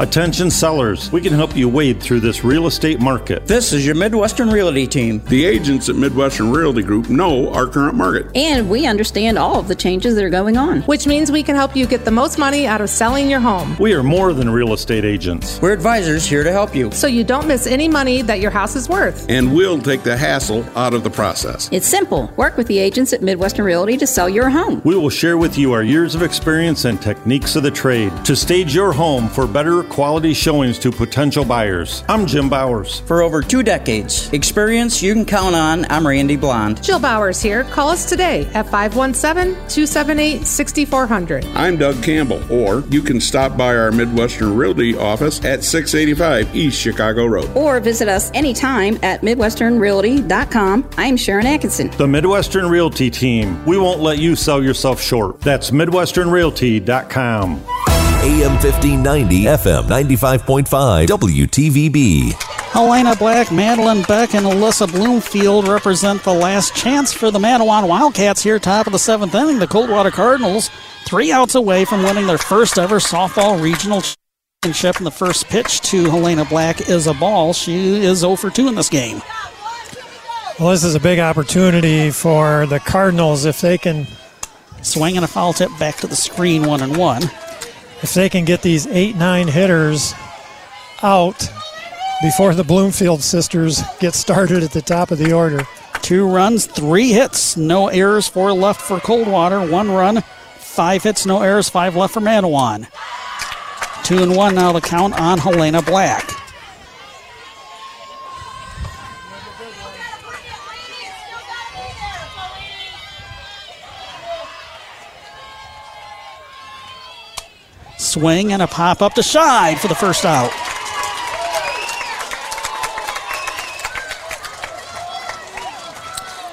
Attention sellers, we can help you wade through this real estate market. This is your Midwestern Realty team. The agents at Midwestern Realty Group know our current market. And we understand all of the changes that are going on. Which means we can help you get the most money out of selling your home. We are more than real estate agents. We're advisors here to help you. So you don't miss any money that your house is worth. And we'll take the hassle out of the process. It's simple. Work with the agents at Midwestern Realty to sell your home. We will share with you our years of experience and techniques of the trade to stage your home for better quality showings to potential buyers. I'm Jim Bowers. For over two decades, experience you can count on, I'm Randy Blond. Jill Bowers here. Call us today at 517 278 6400. I'm Doug Campbell, or you can stop by our Midwestern Realty office at 685 East Chicago Road. Or visit us anytime at MidwesternRealty.com. I'm Sharon Atkinson. The Midwestern Realty team. We won't let you sell yourself short. That's MidwesternRealty.com. AM 1590, FM 95.5, WTVB. Helena Black, Madeline Beck, and Alyssa Bloomfield represent the last chance for the Mattawan Wildcats here, top of the seventh inning. The Coldwater Cardinals, three outs away from winning their first ever softball regional championship. And the first pitch to Helena Black is a ball. She is 0 for 2 in this game. Well, this is a big opportunity for the Cardinals if they can swing and a foul tip back to the screen, one and one. If they can get these eight, nine hitters out before the Bloomfield sisters get started at the top of the order. Two runs, three hits, no errors, four left for Coldwater, one run, five hits, no errors, five left for Mattawan. Two and one now the count on Helena Black. Swing and a pop up to Scheid for the first out.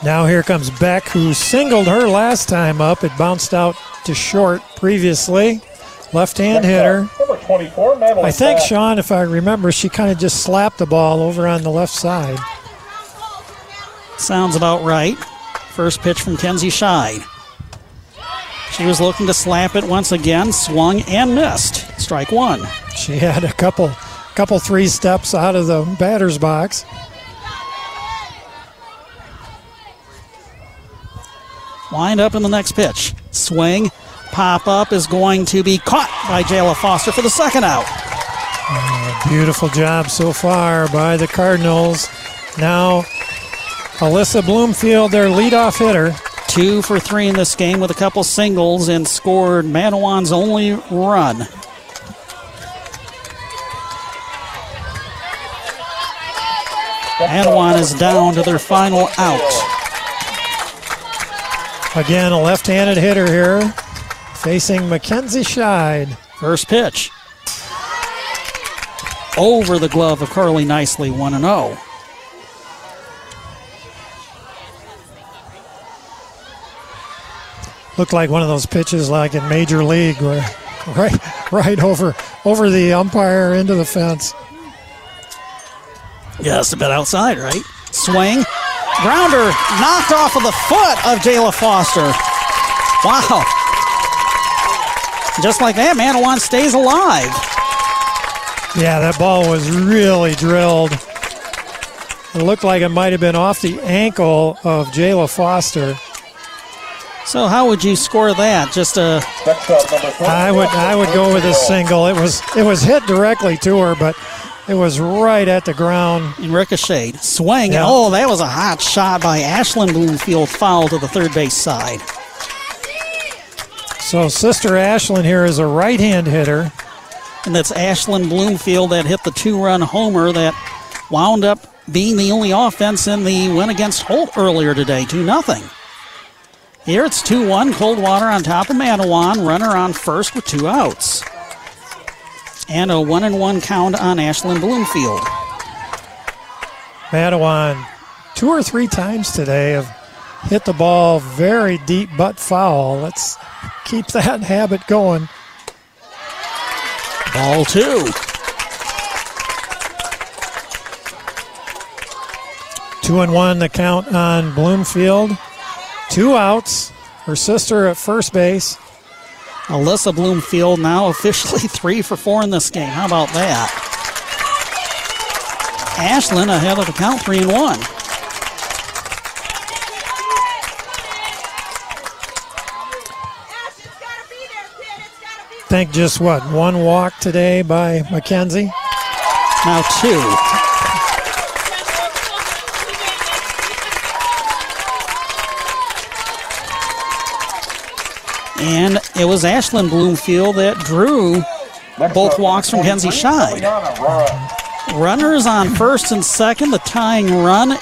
Now here comes Beck, who singled her last time up. It bounced out to short previously. Left hand uh, hitter. Number 24, I think, Sean, if I remember, she kind of just slapped the ball over on the left side. Sounds about right. First pitch from Kenzie Scheid. She was looking to slap it once again, swung and missed. Strike one. She had a couple, couple three steps out of the batter's box. Wind up in the next pitch. Swing, pop up is going to be caught by Jayla Foster for the second out. Oh, beautiful job so far by the Cardinals. Now, Alyssa Bloomfield, their leadoff hitter. Two for three in this game with a couple singles and scored Mattawan's only run. Mattawan is down to their final out. Again, a left handed hitter here facing Mackenzie Scheid. First pitch. Over the glove of Carly Nisley, 1 0. Looked like one of those pitches like in Major League where right right over over the umpire into the fence. Yeah, it's a bit outside, right? Swing, Grounder knocked off of the foot of Jayla Foster. Wow. Just like that, Mattawan stays alive. Yeah, that ball was really drilled. It looked like it might have been off the ankle of Jayla Foster. So how would you score that? Just a I would I would go with a single. It was it was hit directly to her, but it was right at the ground. And ricocheted. Swing. Yeah. Oh, that was a hot shot by Ashlyn Bloomfield, foul to the third base side. So, Sister Ashlyn here is a right hand hitter. And that's Ashlyn Bloomfield that hit the two run homer that wound up being the only offense in the win against Holt earlier today, 2 0. Here it's 2 1, Coldwater on top of Mattawan, runner on first with two outs and a one and one count on Ashlyn Bloomfield. Mattawan, two or three times today have hit the ball very deep but foul. Let's keep that habit going. Ball two. Two and one the count on Bloomfield. Two outs. Her sister at first base. Alyssa Bloomfield now officially three for four in this game. How about that? Ashlyn ahead of the count, three and one. think just what one walk today by McKenzie. Now two. And it was Ashlyn Bloomfield that drew both walks from Kenzie Scheid. Runners on first and second. The tying run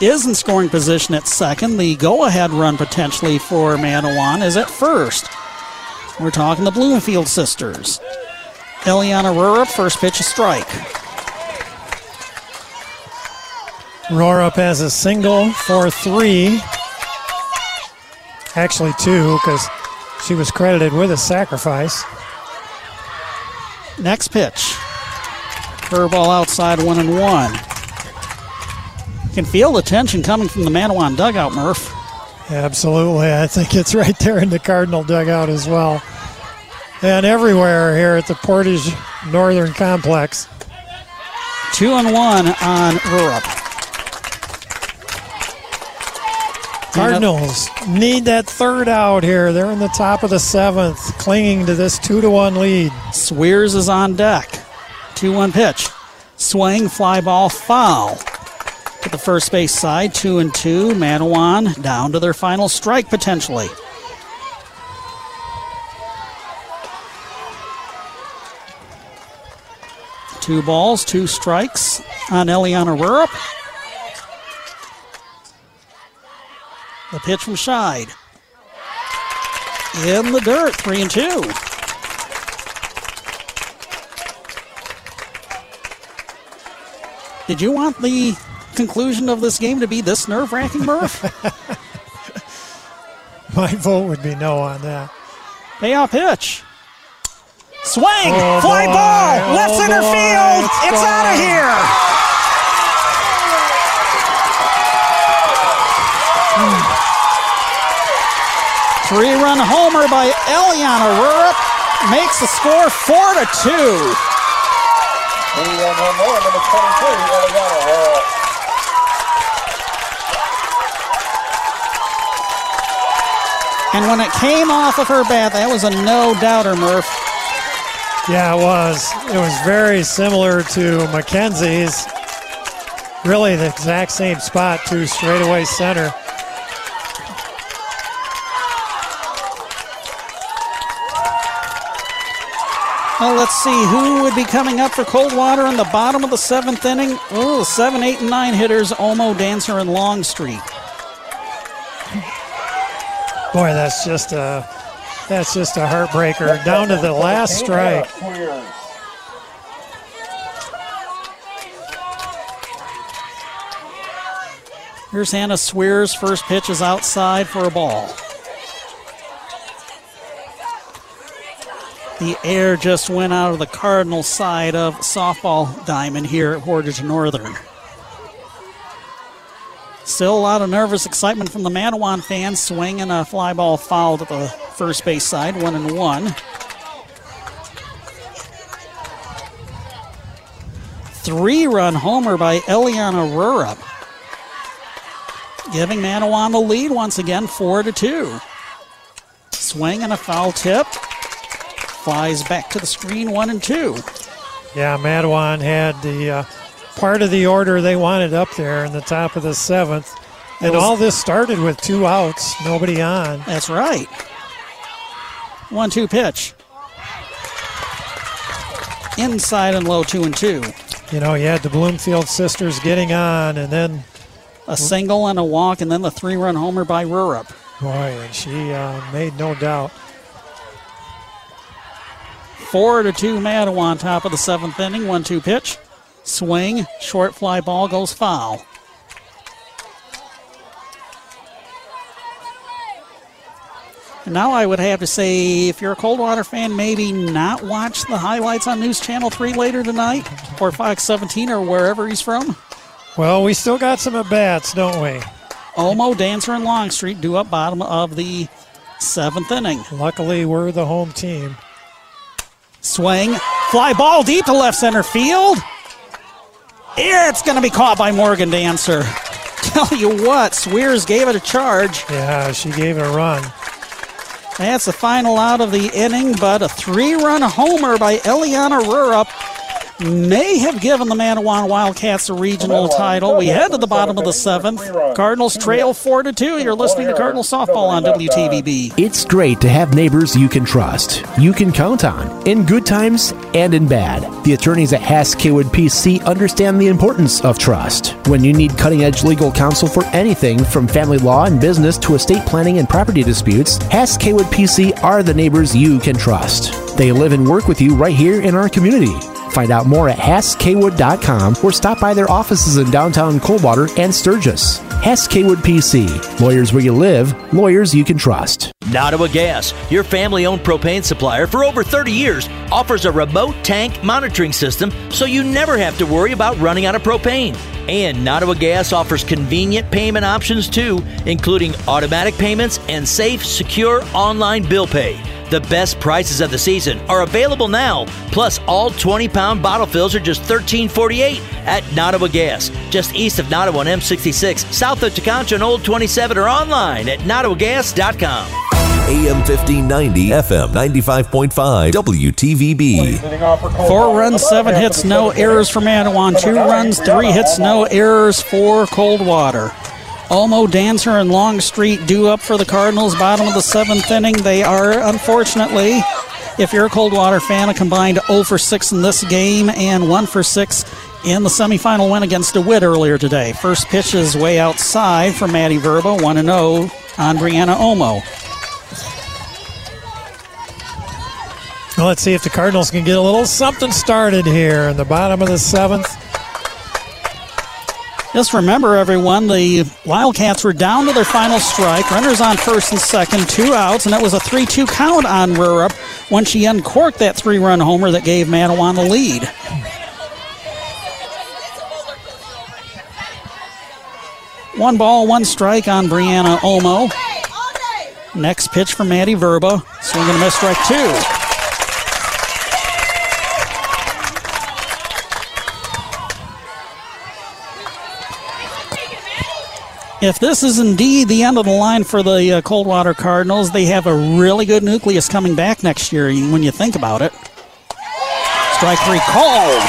is in scoring position at second. The go ahead run potentially for Mattawan is at first. We're talking the Bloomfield sisters. Eliana Rurup, first pitch a strike. Rurup has a single for three. Actually, two, because she was credited with a sacrifice. Next pitch. Curveball outside, one and one. You can feel the tension coming from the Mattawan dugout, Murph. Absolutely. I think it's right there in the Cardinal dugout as well. And everywhere here at the Portage Northern Complex. Two and one on Rurup. Cardinals need that third out here. They're in the top of the seventh, clinging to this two to one lead. Swears is on deck. 2 1 pitch. Swing, fly ball, foul. To the first base side, 2 and 2. Mattawan down to their final strike potentially. Two balls, two strikes on Eliana Rurup. The pitch from side. In the dirt, three and two. Did you want the conclusion of this game to be this nerve wracking, Murph? My vote would be no on that. Payoff pitch. Swing! Oh, fly boy. ball! Oh, Left center boy. field! It's It's, out of here! Three run homer by Eliana Rurup makes the score four to two. Three-run home run, number 23, Eliana Rurup. And when it came off of her bat, that was a no doubter, Murph. Yeah, it was. It was very similar to Mackenzie's. Really, the exact same spot, to straightaway center. Well, let's see who would be coming up for Coldwater in the bottom of the seventh inning. Oh, the seven, eight, and nine hitters: Olmo, Dancer, and Longstreet. Boy, that's just a that's just a heartbreaker. Down to the last strike. Here's Hannah Swears. First pitch is outside for a ball. The air just went out of the Cardinal side of softball diamond here at Portage Northern. Still a lot of nervous excitement from the Mattawan fans swinging a fly ball foul to the first base side, one and one. Three run homer by Eliana Rurup, giving Mattawan the lead once again, four to two. Swing and a foul tip. Flies back to the screen, one and two. Yeah, Mattawan had the uh, part of the order they wanted up there in the top of the seventh. And was- all this started with two outs, nobody on. That's right. One two pitch. Inside and low two and two. You know, you had the Bloomfield sisters getting on, and then A single and a walk, and then the three run homer by Rurup. boy, and she uh, made no doubt. Four to two Mattawan, top of the seventh inning. One two pitch. Swing. Short fly ball goes foul. Now I would have to say, if you're a Coldwater fan, maybe not watch the highlights on News Channel 3 later tonight, or Fox 17, or wherever he's from. Well, we still got some at bats, don't we? Olmo, Dancer, and Longstreet do up bottom of the Seventh inning. Luckily, we're the home team. Swing, fly ball deep to left center field. It's going to be caught by Morgan Dancer. Tell you what, Swears gave it a charge. Yeah, she gave it a run. That's the final out of the inning, but a three run homer by Eliana Rurup may have given the Mattawan Wildcats a regional title. We head to the bottom of the seventh. Cardinals trail four to two. You're listening to Cardinal softball on WTVB. It's great to have neighbors you can trust, you can count on, in good times and in bad. The attorneys at Hass Kaywood PC understand the importance of trust. When you need cutting edge legal counsel for anything from family law and business to estate planning and property disputes, Hass Kaywood PC are the neighbors you can trust. They live and work with you right here in our community. Find out more at HassKaywood.com or stop by their offices in downtown Coldwater and Sturgis. Hass Kaywood PC. Lawyers where you live, lawyers you can trust. Nottawa Gas, your family owned propane supplier for over 30 years, offers a remote tank monitoring system so you never have to worry about running out of propane. And Nottawa Gas offers convenient payment options too, including automatic payments and safe, secure online bill pay. The best prices of the season are available now. Plus, all 20 pound bottle fills are just $13.48 at Nottawa Gas, just east of Nottawa on M66, south of Tekonsha and Old 27, or online at nottawagas.com. AM 1590, FM 95.5, WTVB. Four runs, seven hits, no errors for Mattawan. Two runs, three hits, no errors for Coldwater. Olmo, Dancer, and Longstreet due up for the Cardinals. Bottom of the seventh inning. They are, unfortunately, if you're a Coldwater fan, a combined 0 for 6 in this game and 1 for 6 in the semifinal win against DeWitt earlier today. First pitch is way outside for Maddie Verba, 1 0 on Brianna Olmo. Well, let's see if the Cardinals can get a little something started here in the bottom of the seventh. Just remember, everyone, the Wildcats were down to their final strike. Runners on first and second, two outs, and it was a 3 2 count on Rurup when she uncorked that three run homer that gave Mattawan the lead. One ball, one strike on Brianna Olmo. Next pitch for Maddie Verba. Swing and a miss, strike two. If this is indeed the end of the line for the uh, Coldwater Cardinals, they have a really good nucleus coming back next year when you think about it. Strike three called.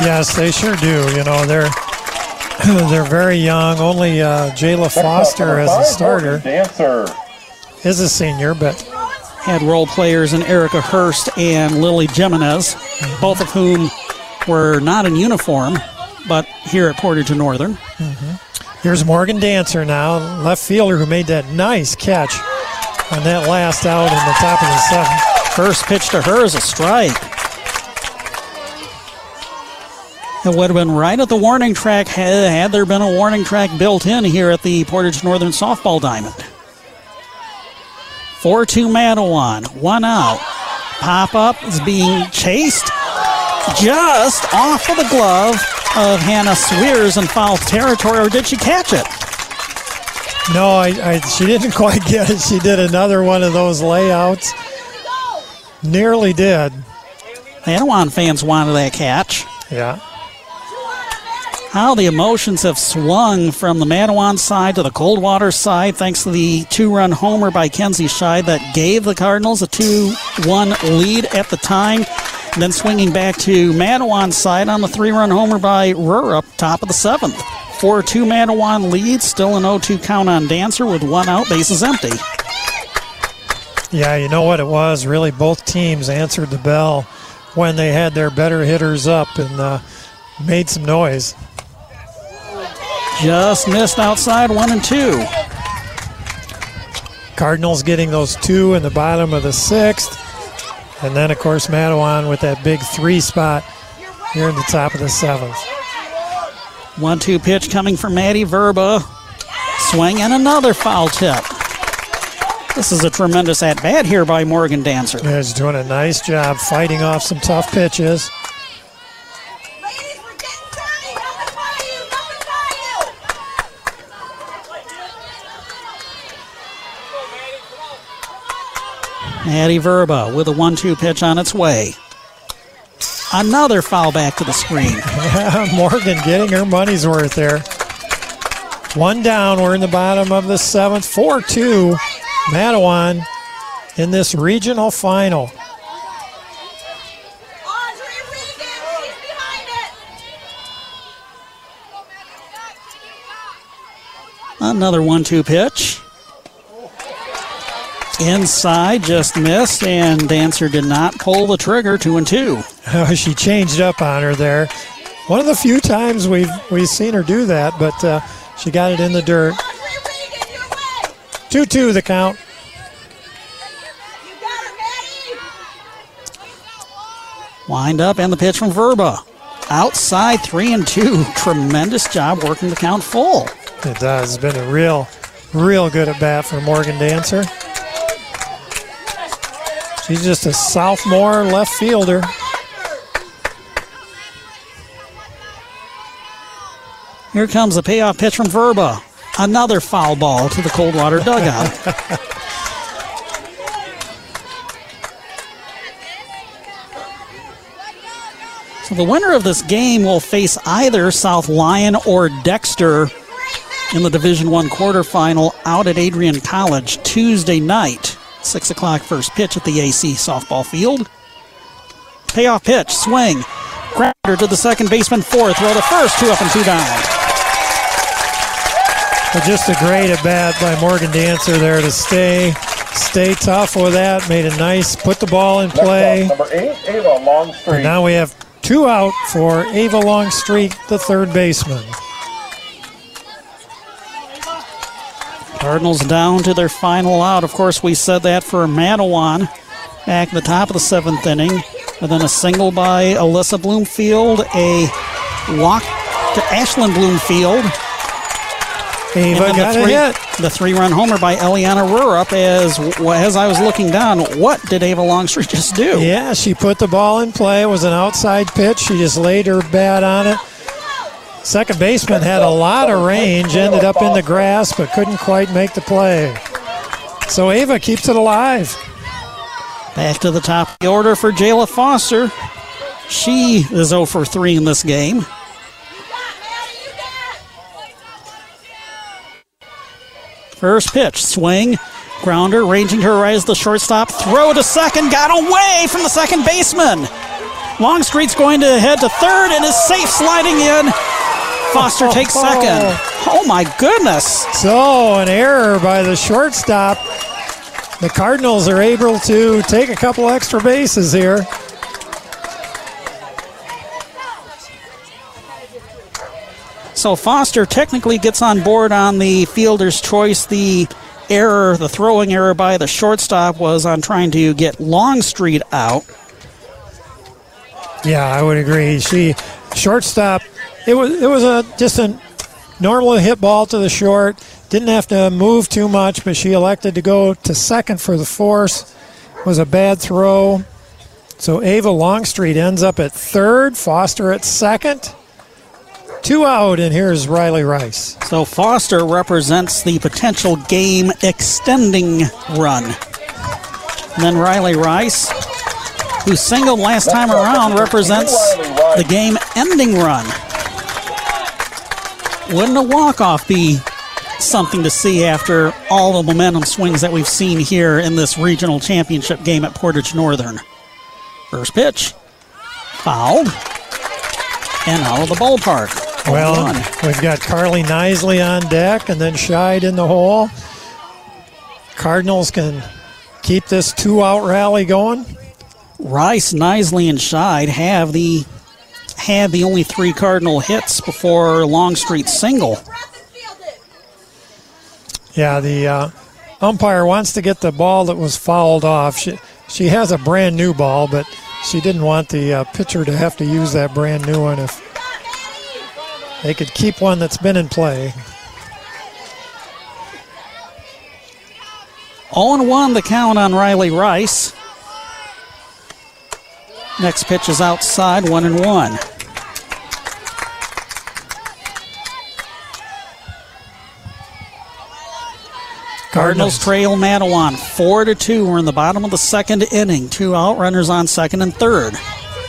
Yes, they sure do. You know, they're they're very young. Only uh, Jayla Foster as a starter. Dancer is a senior, but had role players in Erica Hurst and Lily Jimenez, both of whom were not in uniform, but here at Portage and Northern. Mm-hmm. Here's Morgan Dancer now, left fielder who made that nice catch on that last out in the top of the seventh. First pitch to her is a strike. It would have been right at the warning track had, there been a warning track built in here at the Portage Northern Softball Diamond. 4 2 Mattawan, one out. Pop up is being chased just off of the glove of Hannah Swears in foul territory, or did she catch it? No, I, I, she didn't quite get it. She did another one of those layouts. Nearly did. Mattawan fans wanted that catch. Yeah. How the emotions have swung from the Mattawan side to the Coldwater side, thanks to the two run homer by Kenzie Scheid that gave the Cardinals a 2 1 lead at the time. Then swinging back to Mattawan's side on the three run homer by Rurup, top of the seventh. 4 2 Mattawan lead, still an 0 2 count on Dancer with one out, bases empty. Yeah, you know what it was? Really, both teams answered the bell when they had their better hitters up and uh, made some noise. Just missed outside one and two. Cardinals getting those two in the bottom of the sixth. And then, of course, Mattawan with that big three spot here in the top of the seventh. One two pitch coming from Maddie Verba. Swing and another foul tip. This is a tremendous at bat here by Morgan Dancer. Yeah, he's doing a nice job fighting off some tough pitches. Maddie Verba with a 1 2 pitch on its way. Another foul back to the screen. Morgan getting her money's worth there. One down. We're in the bottom of the seventh. 4 2. Mattawan in this regional final. Another 1 2 pitch. Inside, just missed, and Dancer did not pull the trigger. Two and two. Oh, she changed up on her there. One of the few times we've we've seen her do that, but uh, she got it in the dirt. Two two the count. Wind up and the pitch from Verba. Outside three and two. Tremendous job working the count full. It does. It's been a real, real good at bat for Morgan Dancer. She's just a sophomore left fielder. Here comes the payoff pitch from Verba. Another foul ball to the Coldwater dugout. so the winner of this game will face either South Lyon or Dexter in the Division One quarterfinal out at Adrian College Tuesday night. 6 o'clock first pitch at the AC softball field. Payoff pitch, swing. Grounder to the second baseman, fourth. Throw the first, two up and two down. But just a great at bat by Morgan Dancer there to stay stay tough with that. Made a nice, put the ball in play. Number eight, Ava Longstreet. And now we have two out for Ava Longstreet, the third baseman. Cardinals down to their final out. Of course, we said that for Mattawan back at the top of the seventh inning. And then a single by Alyssa Bloomfield, a walk to Ashlyn Bloomfield. Ava and got the three, hit. The three-run homer by Eliana Rurup. As as I was looking down, what did Ava Longstreet just do? Yeah, she put the ball in play. It was an outside pitch. She just laid her bat on it. Second baseman had a lot of range, ended up in the grass, but couldn't quite make the play. So Ava keeps it alive. Back to the top of the order for Jayla Foster. She is 0 for 3 in this game. First pitch, swing, grounder, ranging to rise the shortstop, throw to second, got away from the second baseman. Longstreet's going to head to third and is safe sliding in. Foster takes second. Oh my goodness. So, an error by the shortstop. The Cardinals are able to take a couple extra bases here. So Foster technically gets on board on the fielder's choice. The error, the throwing error by the shortstop was on trying to get Longstreet out. Yeah, I would agree. She shortstop. It was it was a just a normal hit ball to the short. Didn't have to move too much, but she elected to go to second for the force. It Was a bad throw. So Ava Longstreet ends up at third, Foster at second. Two out, and here's Riley Rice. So Foster represents the potential game extending run. And then Riley Rice, who singled last time around, represents the game ending run. Wouldn't a walk-off be something to see after all the momentum swings that we've seen here in this regional championship game at Portage Northern? First pitch, fouled, and out of the ballpark. Well, we've got Carly Nisley on deck and then Scheid in the hole. Cardinals can keep this two out rally going. Rice, Nisley, and Scheid have the had the only three Cardinal hits before Longstreet single. Yeah, the uh, umpire wants to get the ball that was fouled off. She, she has a brand new ball, but she didn't want the uh, pitcher to have to use that brand new one if they could keep one that's been in play. 0 1 the count on Riley Rice. Next pitch is outside, 1 and 1. Cardinals trail Mattawan four to two. We're in the bottom of the second inning. Two out, runners on second and third.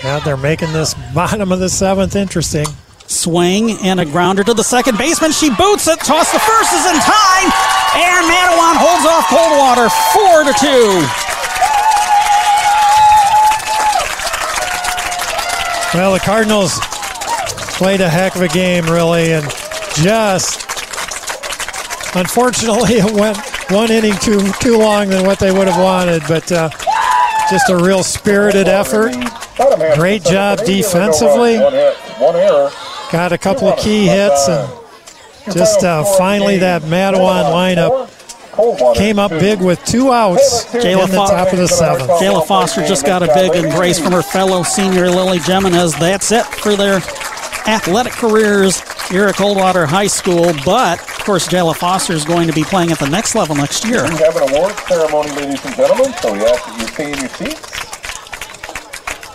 Yeah, they're making this bottom of the seventh interesting. Swing and a grounder to the second baseman. She boots it. Toss the first is in time. And Mattawan holds off Coldwater four to two. Well, the Cardinals played a heck of a game, really, and just unfortunately it went one inning too too long than what they would have wanted, but uh, just a real spirited effort. Great job defensively. Got a couple of key hits, and just uh, finally that Mattawan lineup came up big with two outs in the top of the seventh. Jayla Foster just got a big embrace from her fellow senior Lily Jimenez. That's it for their athletic careers here at Coldwater High School. But, of course, Jayla Foster is going to be playing at the next level next year. We have an award ceremony, ladies and gentlemen, so we ask that you stay in your seats.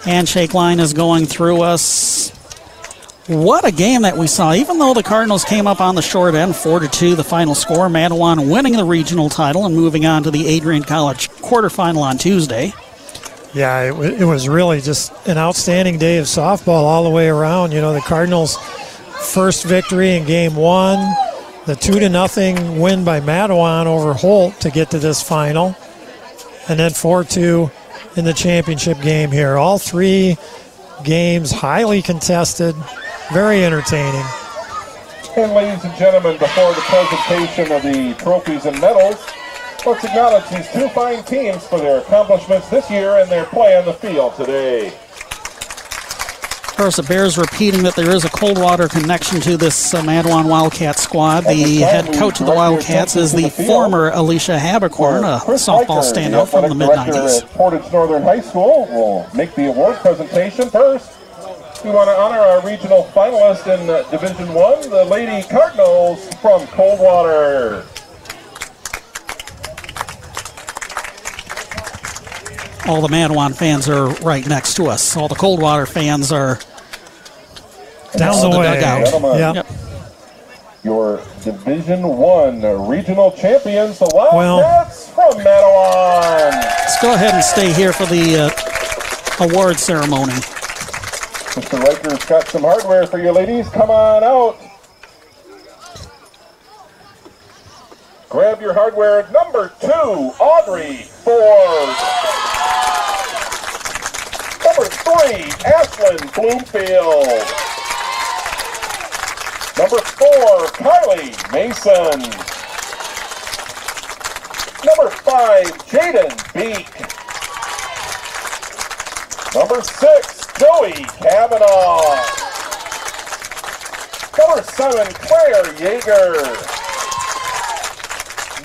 Handshake line is going through us. What a game that we saw. Even though the Cardinals came up on the short end, 4 to 2, the final score. Mattawan winning the regional title and moving on to the Adrian College quarterfinal on Tuesday. Yeah, it, it was really just an outstanding day of softball all the way around. You know, the Cardinals' first victory in game one, the two to nothing win by Mattawan over Holt to get to this final, and then 4 2 in the championship game here. All three games highly contested, very entertaining. And ladies and gentlemen, before the presentation of the trophies and medals, let's acknowledge these two fine teams for their accomplishments this year and their play on the field today. Of course, it bears repeating that there is a Coldwater connection to this uh, Mattawan Wildcat squad. The head coach of the Wildcats is the former Alicia Habercorn, a softball standout from the mid 90s. Portage Northern High School will make the award presentation first. We want to honor our regional finalist in uh, Division One, the Lady Cardinals from Coldwater. All the Mattawan fans are right next to us. All the Coldwater fans are Down next the way. dugout. Gentlemen, Yep. Your Division One regional champions, the Well- Wildcats from Mattawan. Let's go ahead and stay here for the uh, award ceremony. Mr. Riker's got some hardware for you ladies. Come on out. Grab your hardware. Number two, Audrey Ford. Number three, Ashlyn Bloomfield. Number four, Kylie Mason. Number five, Jaden Beek. Number six, Joey Kavanaugh. Number seven, Claire Yeager.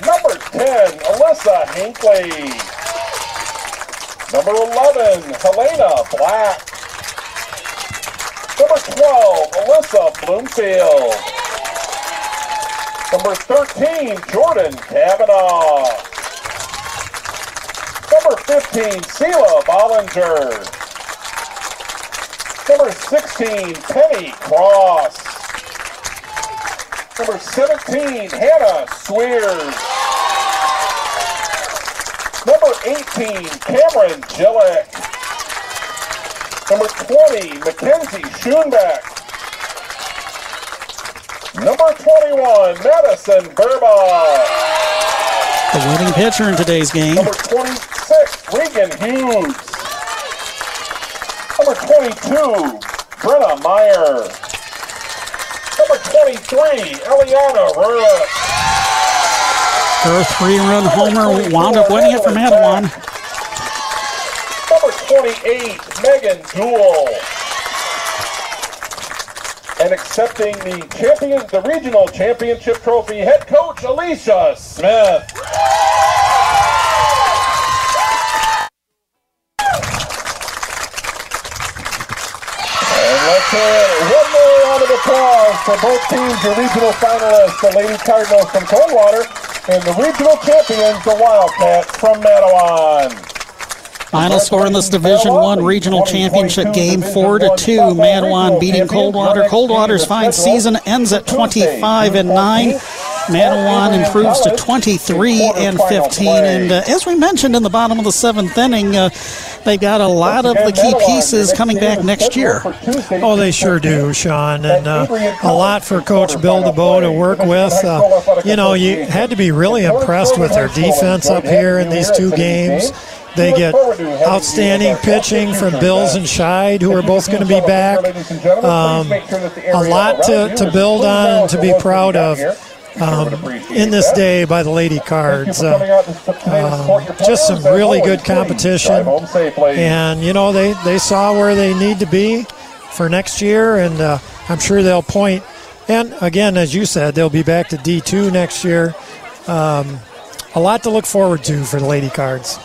Number 10, Alyssa Hinckley. Number 11, Helena Black. Number 12, Alyssa Bloomfield. Number 13, Jordan Kavanaugh. Number 15, Sela Bollinger. Number 16, Penny Cross. Number 17, Hannah Swears. Number 18, Cameron Gillick. Number 20, Mackenzie Schoenbeck. Number 21, Madison Burbaugh. The winning pitcher in today's game. Number 26, Regan Hughes. Number 22, Brenna Meyer. Number 23, Eliana Rurup. Her three-run homer wound up winning it for Mattawan. Number 28, Megan Jewell. And accepting the champion, the regional championship trophy, head coach Alicia Smith. Let's hear one more round of applause for both teams, the regional finalists, the Lady Cardinals from Coldwater, and the regional champions, the Wildcats from Mattawan. Final score in this Division One regional championship game, four to two. Mattawan beating Coldwater. Coldwater's fine season ends at 25 and nine. Mattawan improves to 23 and 15. And uh, as we mentioned in the bottom of the seventh inning, uh, they've got a lot of the key pieces coming back next year. Oh, they sure do, Sean. And uh, a lot for Coach Bill DeBow to work with. Uh, you know, you had to be really impressed with their defense up here in these two games. They get outstanding pitching from Bills and Scheid, who are both going to be back. Um, a lot to, to build on and to be proud of. Um, in this day by the Lady Cards. Uh, um, just some really good competition. And, you know, they, they saw where they need to be for next year, and uh, I'm sure they'll point. And again, as you said, they'll be back to D2 next year. Um, a lot to look forward to for the Lady Cards.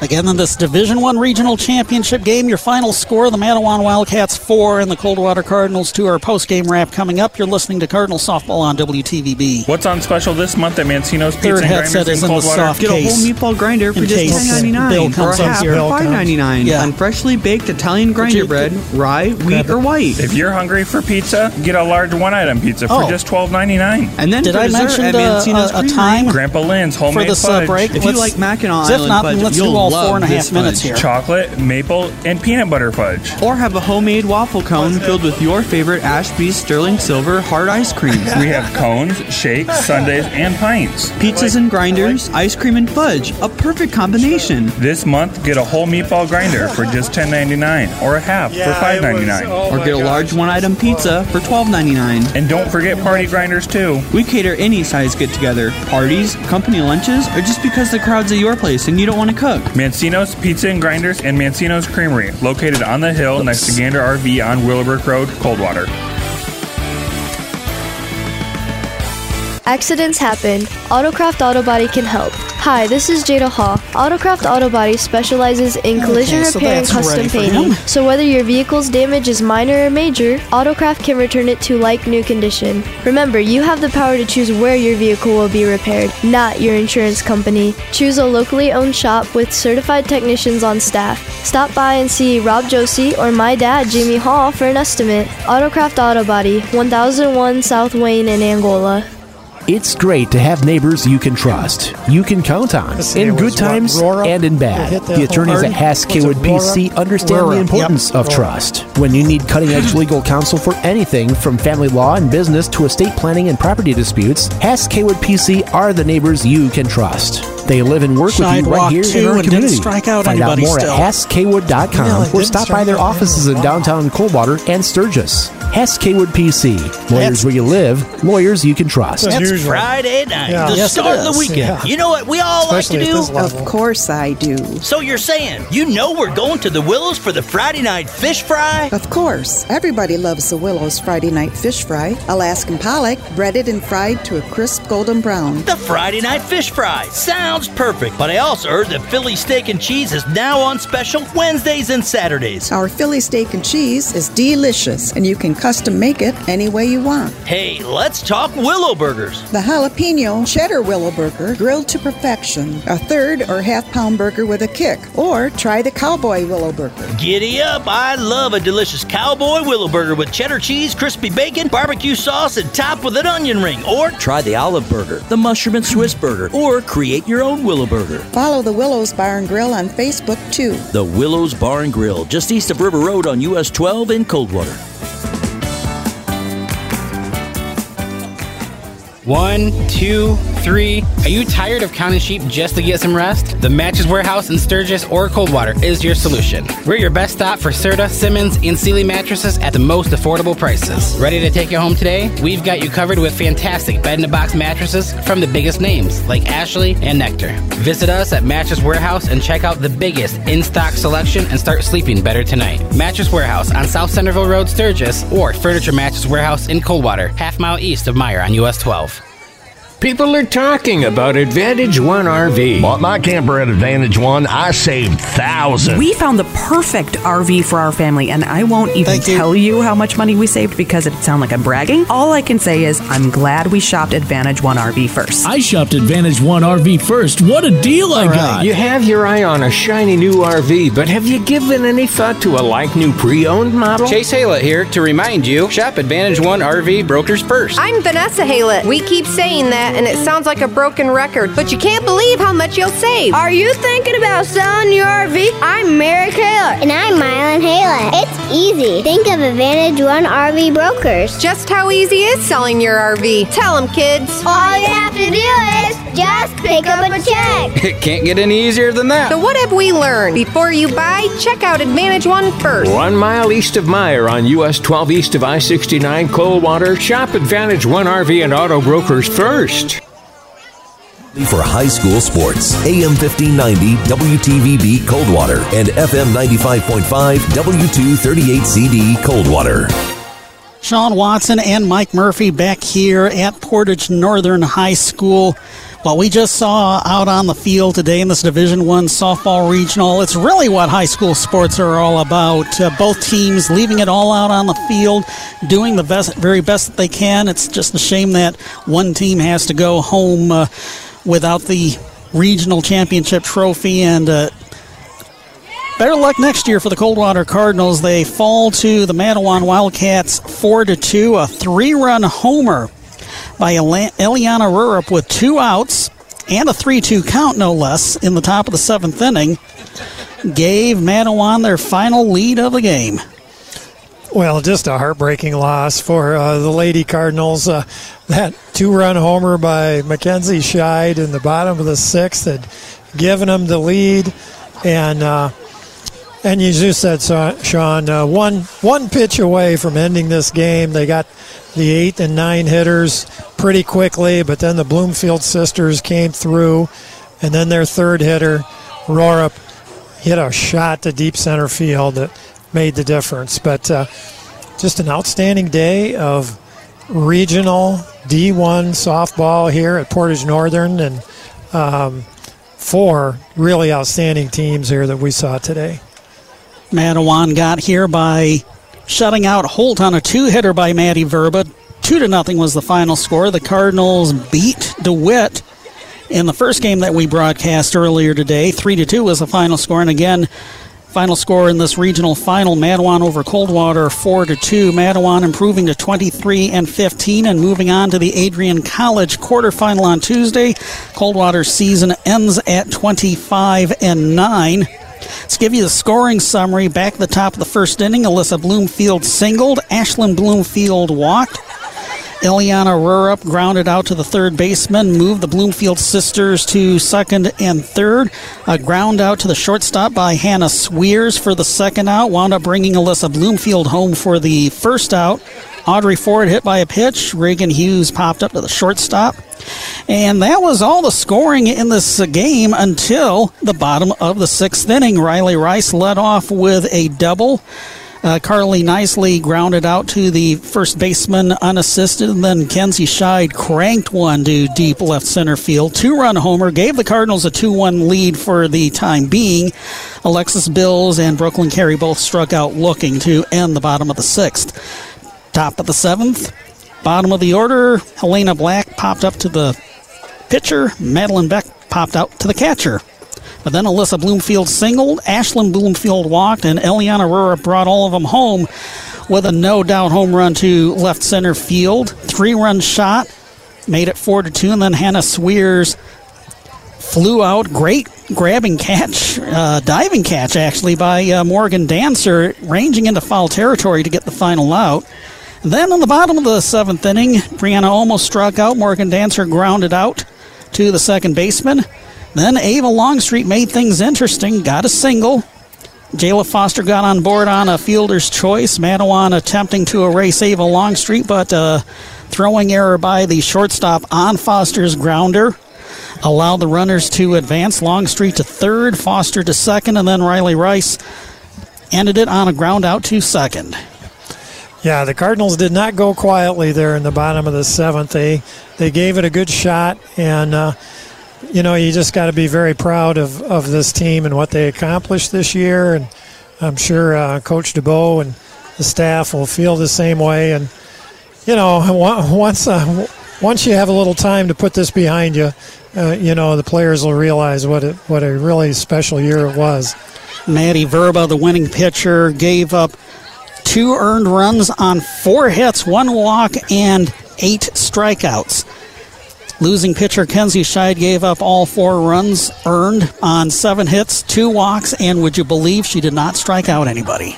Again, in this Division One regional championship game, your final score: the Mattawan Wildcats four and the Coldwater Cardinals two. Our post-game wrap coming up. You're listening to Cardinal softball on WTVB. What's on special this month at Mancino's Pizza Third and headset Grinders is in in the Coldwater? soft Get a whole meatball grinder for in just case ten ninety nine, Bill or a comes up half here. for five ninety nine Yeah. on freshly baked Italian grinder bread, rye, wheat, or white. If you're hungry for pizza, get a large one-item pizza for Oh. just twelve ninety nine. And then Did for I mention at the- Mancino's a- a time Grandpa Lynn's for homemade this uh, break? If you Let's- like Mackinac if Island not, fudge, let's you'll do all love four and a half minutes fudge. here. Chocolate, maple, and peanut butter fudge. Or have a homemade waffle cone filled with your favorite Ashby's Sterling Silver hard ice cream. We have cones, shakes, sundaes, and pints. Pizzas and grinders, ice cream and fudge, a perfect combination. This month, get a whole meatball grinder for just ten ninety nine, or a half for $5.99 or get a large one-item pizza for $12.99. And don't forget party grinders too. We cater any size get-together, parties, company lunches, or just because the crowd's at your place and you don't want to cook. Mancino's Pizza and Grinders and Mancino's Creamery, located on the hill next to Gander RV on Willowbrook Road, Coldwater. Accidents happen. Autocraft Auto Body can help. Hi, this is Jada Haw. Autocraft Auto Body specializes in collision Okay, so repair and custom painting. So whether your vehicle's damage is minor or major, Autocraft can return it to like new condition. Remember, you have the power to choose where your vehicle will be repaired, not your insurance company. Choose a locally owned shop with certified technicians on staff. Stop by and see Rob Josie or my dad, Jimmy Hall, for an estimate. Autocraft Auto Body, 1001 South Wayne in Angola. It's great to have neighbors you can trust, you can count on, in good what, times and in bad. The attorneys at? Hass PC understand Rora. the importance Yep, of Rora. trust. When you need cutting edge legal counsel for anything from family law and business to estate planning and property disputes, Hass PC are the neighbors you can trust. They live and work with you right here in two our and didn't community. strike out Find out anybody more still. at HassKaywood.com Really, or stop by strike their out offices in downtown Coldwater and Sturgis. Hass Kaywood PC. Lawyers That's- where you live, lawyers you can trust. It's It's unusual. Friday night, Yeah. the Yes, start of the weekend. Yeah. You know what we all Especially like to do? Of course I do. So you're saying you know we're going to the Willows for the Friday night fish fry? Of course. Everybody loves the Willow's Friday night fish fry. Alaskan pollock, breaded and fried to a crisp golden brown. The Friday night fish fry sounds perfect, but I also heard that Philly steak and cheese is now on special Wednesdays and Saturdays. Our Philly steak and cheese is delicious, and you can custom make it any way you want. Hey, let's talk Willow Burgers. The jalapeno cheddar willow burger, grilled to perfection. A third or half pound burger with a kick. Or try the cowboy willow burger. Giddy up! I love a delicious cowboy willow burger with cheddar cheese, crispy bacon, barbecue sauce, and topped with an onion ring. Or try the olive burger, the mushroom and Swiss burger, or create your own willow burger. Follow the Willows Bar and Grill on Facebook too. The Willows Bar and Grill, just east of River Road on US 12 in Coldwater. One, two, three. Are you tired of counting sheep just to get some rest? The Mattress Warehouse in Sturgis or Coldwater is your solution. We're your best stop for Serta, Simmons, and Sealy mattresses at the most affordable prices. Ready to take you home today? We've got you covered with fantastic bed in a box mattresses from the biggest names like Ashley and Nectar. Visit us at Mattress Warehouse and check out the biggest in stock selection and start sleeping better tonight. Mattress Warehouse on South Centerville Road, Sturgis, or Furniture Mattress Warehouse in Coldwater, half mile east of Meijer on US 12. People are talking about Advantage One RV. Bought my camper at Advantage One. I saved thousands. We found the perfect RV for our family, and I won't even tell you how much money we saved because it'd sound like I'm bragging. All I can say is I'm glad we shopped Advantage One RV first. I shopped Advantage One RV first. What a deal I All right, got! You have your eye on a shiny new RV, but have you given any thought to a like new pre-owned model? Chase Haylett here to remind you shop Advantage One RV Brokers first. I'm Vanessa Haylett. We keep saying that, and it sounds like a broken record, but you can't believe how much you'll save. Are you thinking about selling your RV? I'm Mary Kaler. And I'm Mylan Haylett. It's easy. Think of Advantage One RV Brokers. Just how easy is selling your RV? Tell them, kids. All you have to do is just pick up a check. It can't get any easier than that. So, what have we learned? Before you buy, check out Advantage One first. One mile east of Meijer on US 12 east of I 69 Coldwater. Shop Advantage One RV and Auto Brokers first. For high school sports, AM 1590 WTVB Coldwater and FM 95.5 W238CD Coldwater. Sean Watson and Mike Murphy back here at Portage Northern High School. What we just saw out on the field today in this Division One softball regional, it's really what high school sports are all about. Uh, both teams leaving it all out on the field, doing the best, very best that they can. It's just a shame that one team has to go home uh, without the regional championship trophy and. Uh, Better luck next year for the Coldwater Cardinals. They fall to the Mattawan Wildcats 4 to 2, a three run homer by Eliana Rurup with two outs and a 3 2 count, no less, in the top of the seventh inning. Gave Mattawan their final lead of the game. Well, just a heartbreaking loss for uh, the Lady Cardinals. Uh, that two run homer by Mackenzie Scheid in the bottom of the sixth had given them the lead. And uh, and you just said, Sean, uh, one one pitch away from ending this game. They got the eighth and nine hitters pretty quickly, but then the Bloomfield sisters came through, and then their third hitter, Rurup, hit a shot to deep center field that made the difference. But uh, just an outstanding day of regional D1 softball here at Portage Northern, and um, four really outstanding teams here that we saw today. Mattawan got here by shutting out Holt on a two hitter by Maddie Verba. Two to nothing was the final score. The Cardinals beat DeWitt in the first game that we broadcast earlier today. Three to two was the final score, and again, final score in this regional final: Mattawan over Coldwater, four to two. Mattawan improving to 23 and 15, and moving on to the Adrian College quarterfinal on Tuesday. Coldwater's season ends at 25 and nine. Let's give you the scoring summary. Back at the top of the first inning, Alyssa Bloomfield singled, Ashlyn Bloomfield walked. Eliana Rurup grounded out to the third baseman, moved the Bloomfield sisters to second and third. A ground out to the shortstop by Hannah Sweers for the second out, wound up bringing Alyssa Bloomfield home for the first out. Audrey Ford hit by a pitch. Reagan Hughes popped up to the shortstop. And that was all the scoring in this game until the bottom of the sixth inning. Riley Rice led off with a double. Uh, Carly Nisley grounded out to the first baseman unassisted, and then Kenzie Scheid cranked one to deep left center field. Two run homer gave the Cardinals a 2 1 lead for the time being. Alexis Bills and Brooklyn Carey both struck out looking to end the bottom of the sixth. Top of the seventh, bottom of the order, Helena Black popped up to the pitcher, Madeline Beck popped out to the catcher. But then Alyssa Bloomfield singled, Ashlyn Bloomfield walked, and Eliana Rurup brought all of them home with a no doubt home run to left center field. Three run shot, made it four to two, and then Hannah Sweers flew out. Great grabbing catch, uh, diving catch actually by uh, Morgan Dancer, ranging into foul territory to get the final out. Then on the bottom of the seventh inning, Brianna Olmo struck out. Morgan Dancer grounded out to the second baseman. Then Ava Longstreet made things interesting, got a single. Jayla Foster got on board on a fielder's choice. Mattawan attempting to erase Ava Longstreet, but uh, throwing error by the shortstop on Foster's grounder allowed the runners to advance. Longstreet to third, Foster to second, and then Riley Rice ended it on a ground out to second. Yeah, the Cardinals did not go quietly there in the bottom of the seventh. They they gave it a good shot, and uh, you know you just got to be very proud of, of this team and what they accomplished this year. And I'm sure uh, Coach DeBow and the staff will feel the same way. And you know once uh, once you have a little time to put this behind you, uh, you know the players will realize what it, what a really special year it was. Maddie Verba, the winning pitcher, gave up two earned runs on four hits, one walk, and eight strikeouts. Losing pitcher Kenzie Scheid gave up all four runs earned on seven hits, two walks, and would you believe she did not strike out anybody?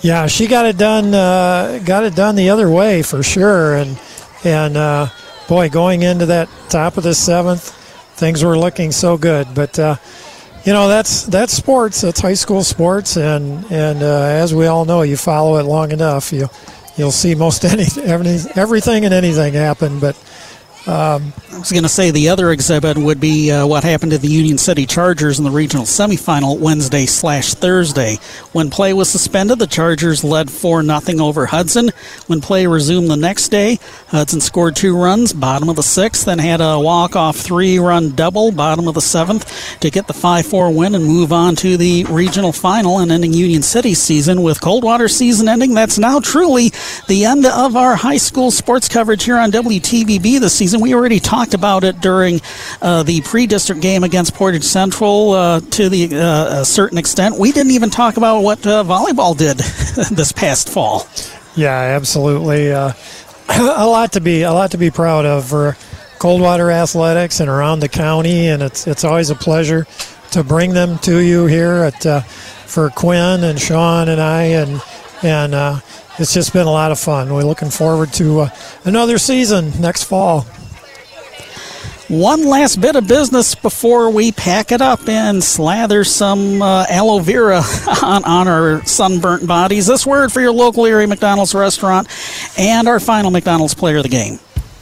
Yeah, she got it done. Uh, got it done the other way for sure. And and uh, boy, going into that top of the seventh, things were looking so good. But uh, you know that's that's sports. That's high school sports, and and uh, as we all know, you follow it long enough, you you'll see most any everything and anything happen. But um, I was going to say the other exhibit would be uh, what happened to the Union City Chargers in the regional semifinal Wednesday slash Thursday. When play was suspended, the Chargers led 4 0 over Hudson. When play resumed the next day, Hudson scored two runs, bottom of the sixth, then had a walk off three run double, bottom of the seventh, to get the 5 4 win and move on to the regional final and ending Union City season. With Coldwater season ending, that's now truly the end of our high school sports coverage here on WTVB this season season. We already talked about it during uh, the pre-district game against Portage Central uh, to the uh, a certain extent. We didn't even talk about what uh, volleyball did this past fall. Yeah, absolutely. Uh, a lot to be a lot to be proud of for Coldwater Athletics and around the county, and it's it's always a pleasure to bring them to you here at uh, for Quinn and Sean and I and and it's just been a lot of fun. We're looking forward to uh, another season next fall. One last bit of business before we pack it up and slather some uh, aloe vera on, on our sunburnt bodies. This word for your local area McDonald's restaurant and our final McDonald's player of the game.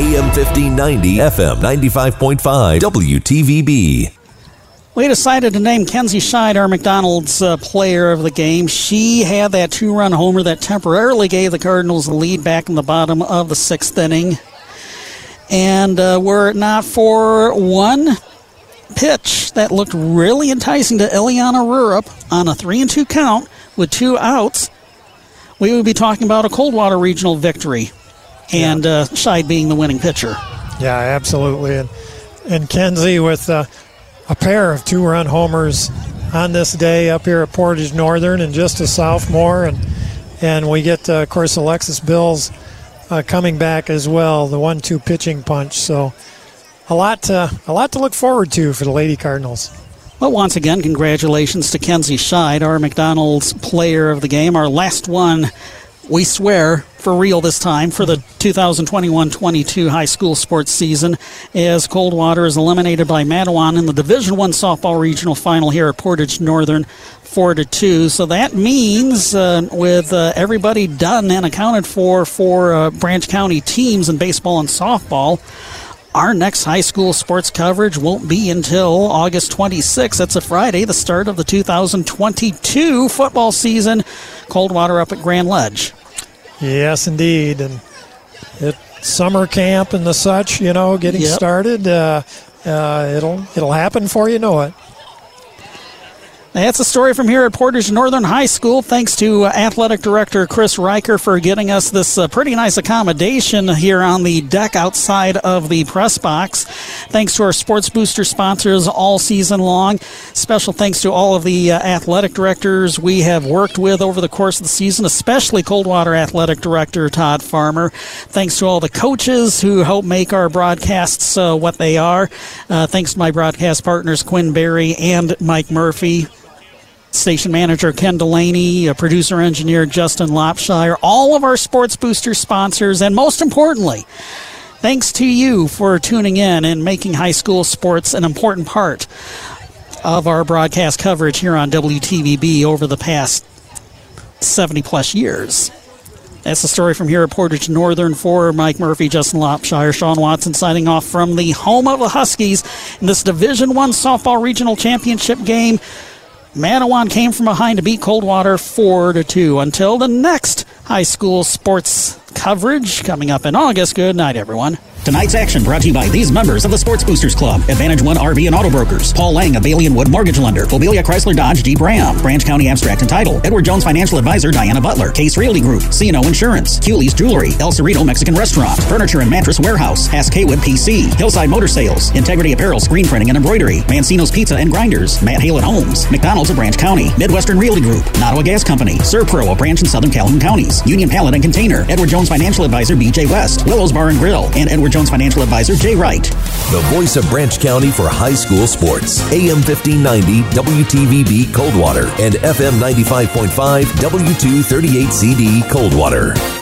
AM 1590, FM 95.5, WTVB. We decided to name Kenzie Scheid our McDonald's uh, player of the game. She had that two run homer that temporarily gave the Cardinals the lead back in the bottom of the sixth inning. And uh, were it not for one pitch that looked really enticing to Eliana Rurup on a three and two count with two outs, we would be talking about a Coldwater Regional victory and yeah. uh, Scheid being the winning pitcher. Yeah, absolutely. And, and Kenzie with uh, a pair of two run homers on this day up here at Portage Northern and just a sophomore. And, and we get, uh, of course, Alexis Bills uh, coming back as well, the one two pitching punch. So a lot, to, a lot to look forward to for the Lady Cardinals. Well, once again, congratulations to Kenzie Scheid, our McDonald's player of the game, our last one we swear for real this time for the 2021-22 high school sports season as Coldwater is eliminated by Mattawan in the Division 1 softball regional final here at Portage Northern 4 to 2. So that means uh, with uh, everybody done and accounted for for uh, Branch County teams in baseball and softball, our next high school sports coverage won't be until August 26th. That's a Friday, the start of the 2022 football season. Coldwater up at Grand Ledge. Yes, indeed. And it, summer camp and the such, you know, getting yep. started. Uh, uh, it'll it'll happen for you know it. That's a story from here at Portage Northern High School. Thanks to uh, Athletic Director Chris Riker for getting us this uh, pretty nice accommodation here on the deck outside of the press box. Thanks to our Sports Booster sponsors all season long. Special thanks to all of the uh, athletic directors we have worked with over the course of the season, especially Coldwater Athletic Director Todd Farmer. Thanks to all the coaches who help make our broadcasts uh, what they are. Uh, thanks to my broadcast partners Quinn Berry and Mike Murphy. Station manager Ken Delaney, producer engineer Justin Lopshire, all of our Sports Booster sponsors, and most importantly, thanks to you for tuning in and making high school sports an important part of our broadcast coverage here on WTVB over the past 70 plus years. That's the story from here at Portage Northern for Mike Murphy, Justin Lopshire, Sean Watson signing off from the home of the Huskies in this Division One softball regional championship game. Mattawan came from behind to beat Coldwater 4 to 2. Until the next high school sports coverage coming up in August. Good night, everyone. Tonight's action brought to you by these members of the Sports Boosters Club. Advantage One RV and Auto Brokers. Paul Lang of Bailey and Wood Mortgage Lender. Bobilya Chrysler Dodge Jeep Ram. Branch County Abstract and Title. Edward Jones Financial Advisor Diana Butler. Case Realty Group. CNO Insurance. Cooley's Jewelry. El Cerrito Mexican Restaurant. Furniture and Mattress Warehouse. Hass Kaywood PC. Hillside Motor Sales. Integrity Apparel Screen Printing and Embroidery. Mancino's Pizza and Grinders. Matt Halen Homes. McDonald's of Branch County. Midwestern Realty Group. Nottawa Gas Company. SERVPRO, a branch in Southern Calhoun counties. Union Pallet and Container. Edward Jones Financial Advisor BJ West. Willows Bar and Grill. And Edward Jones Financial Advisor Jay Wright. The voice of Branch County for high school sports. AM 1590 WTVB Coldwater and FM 95.5 W238CD Coldwater.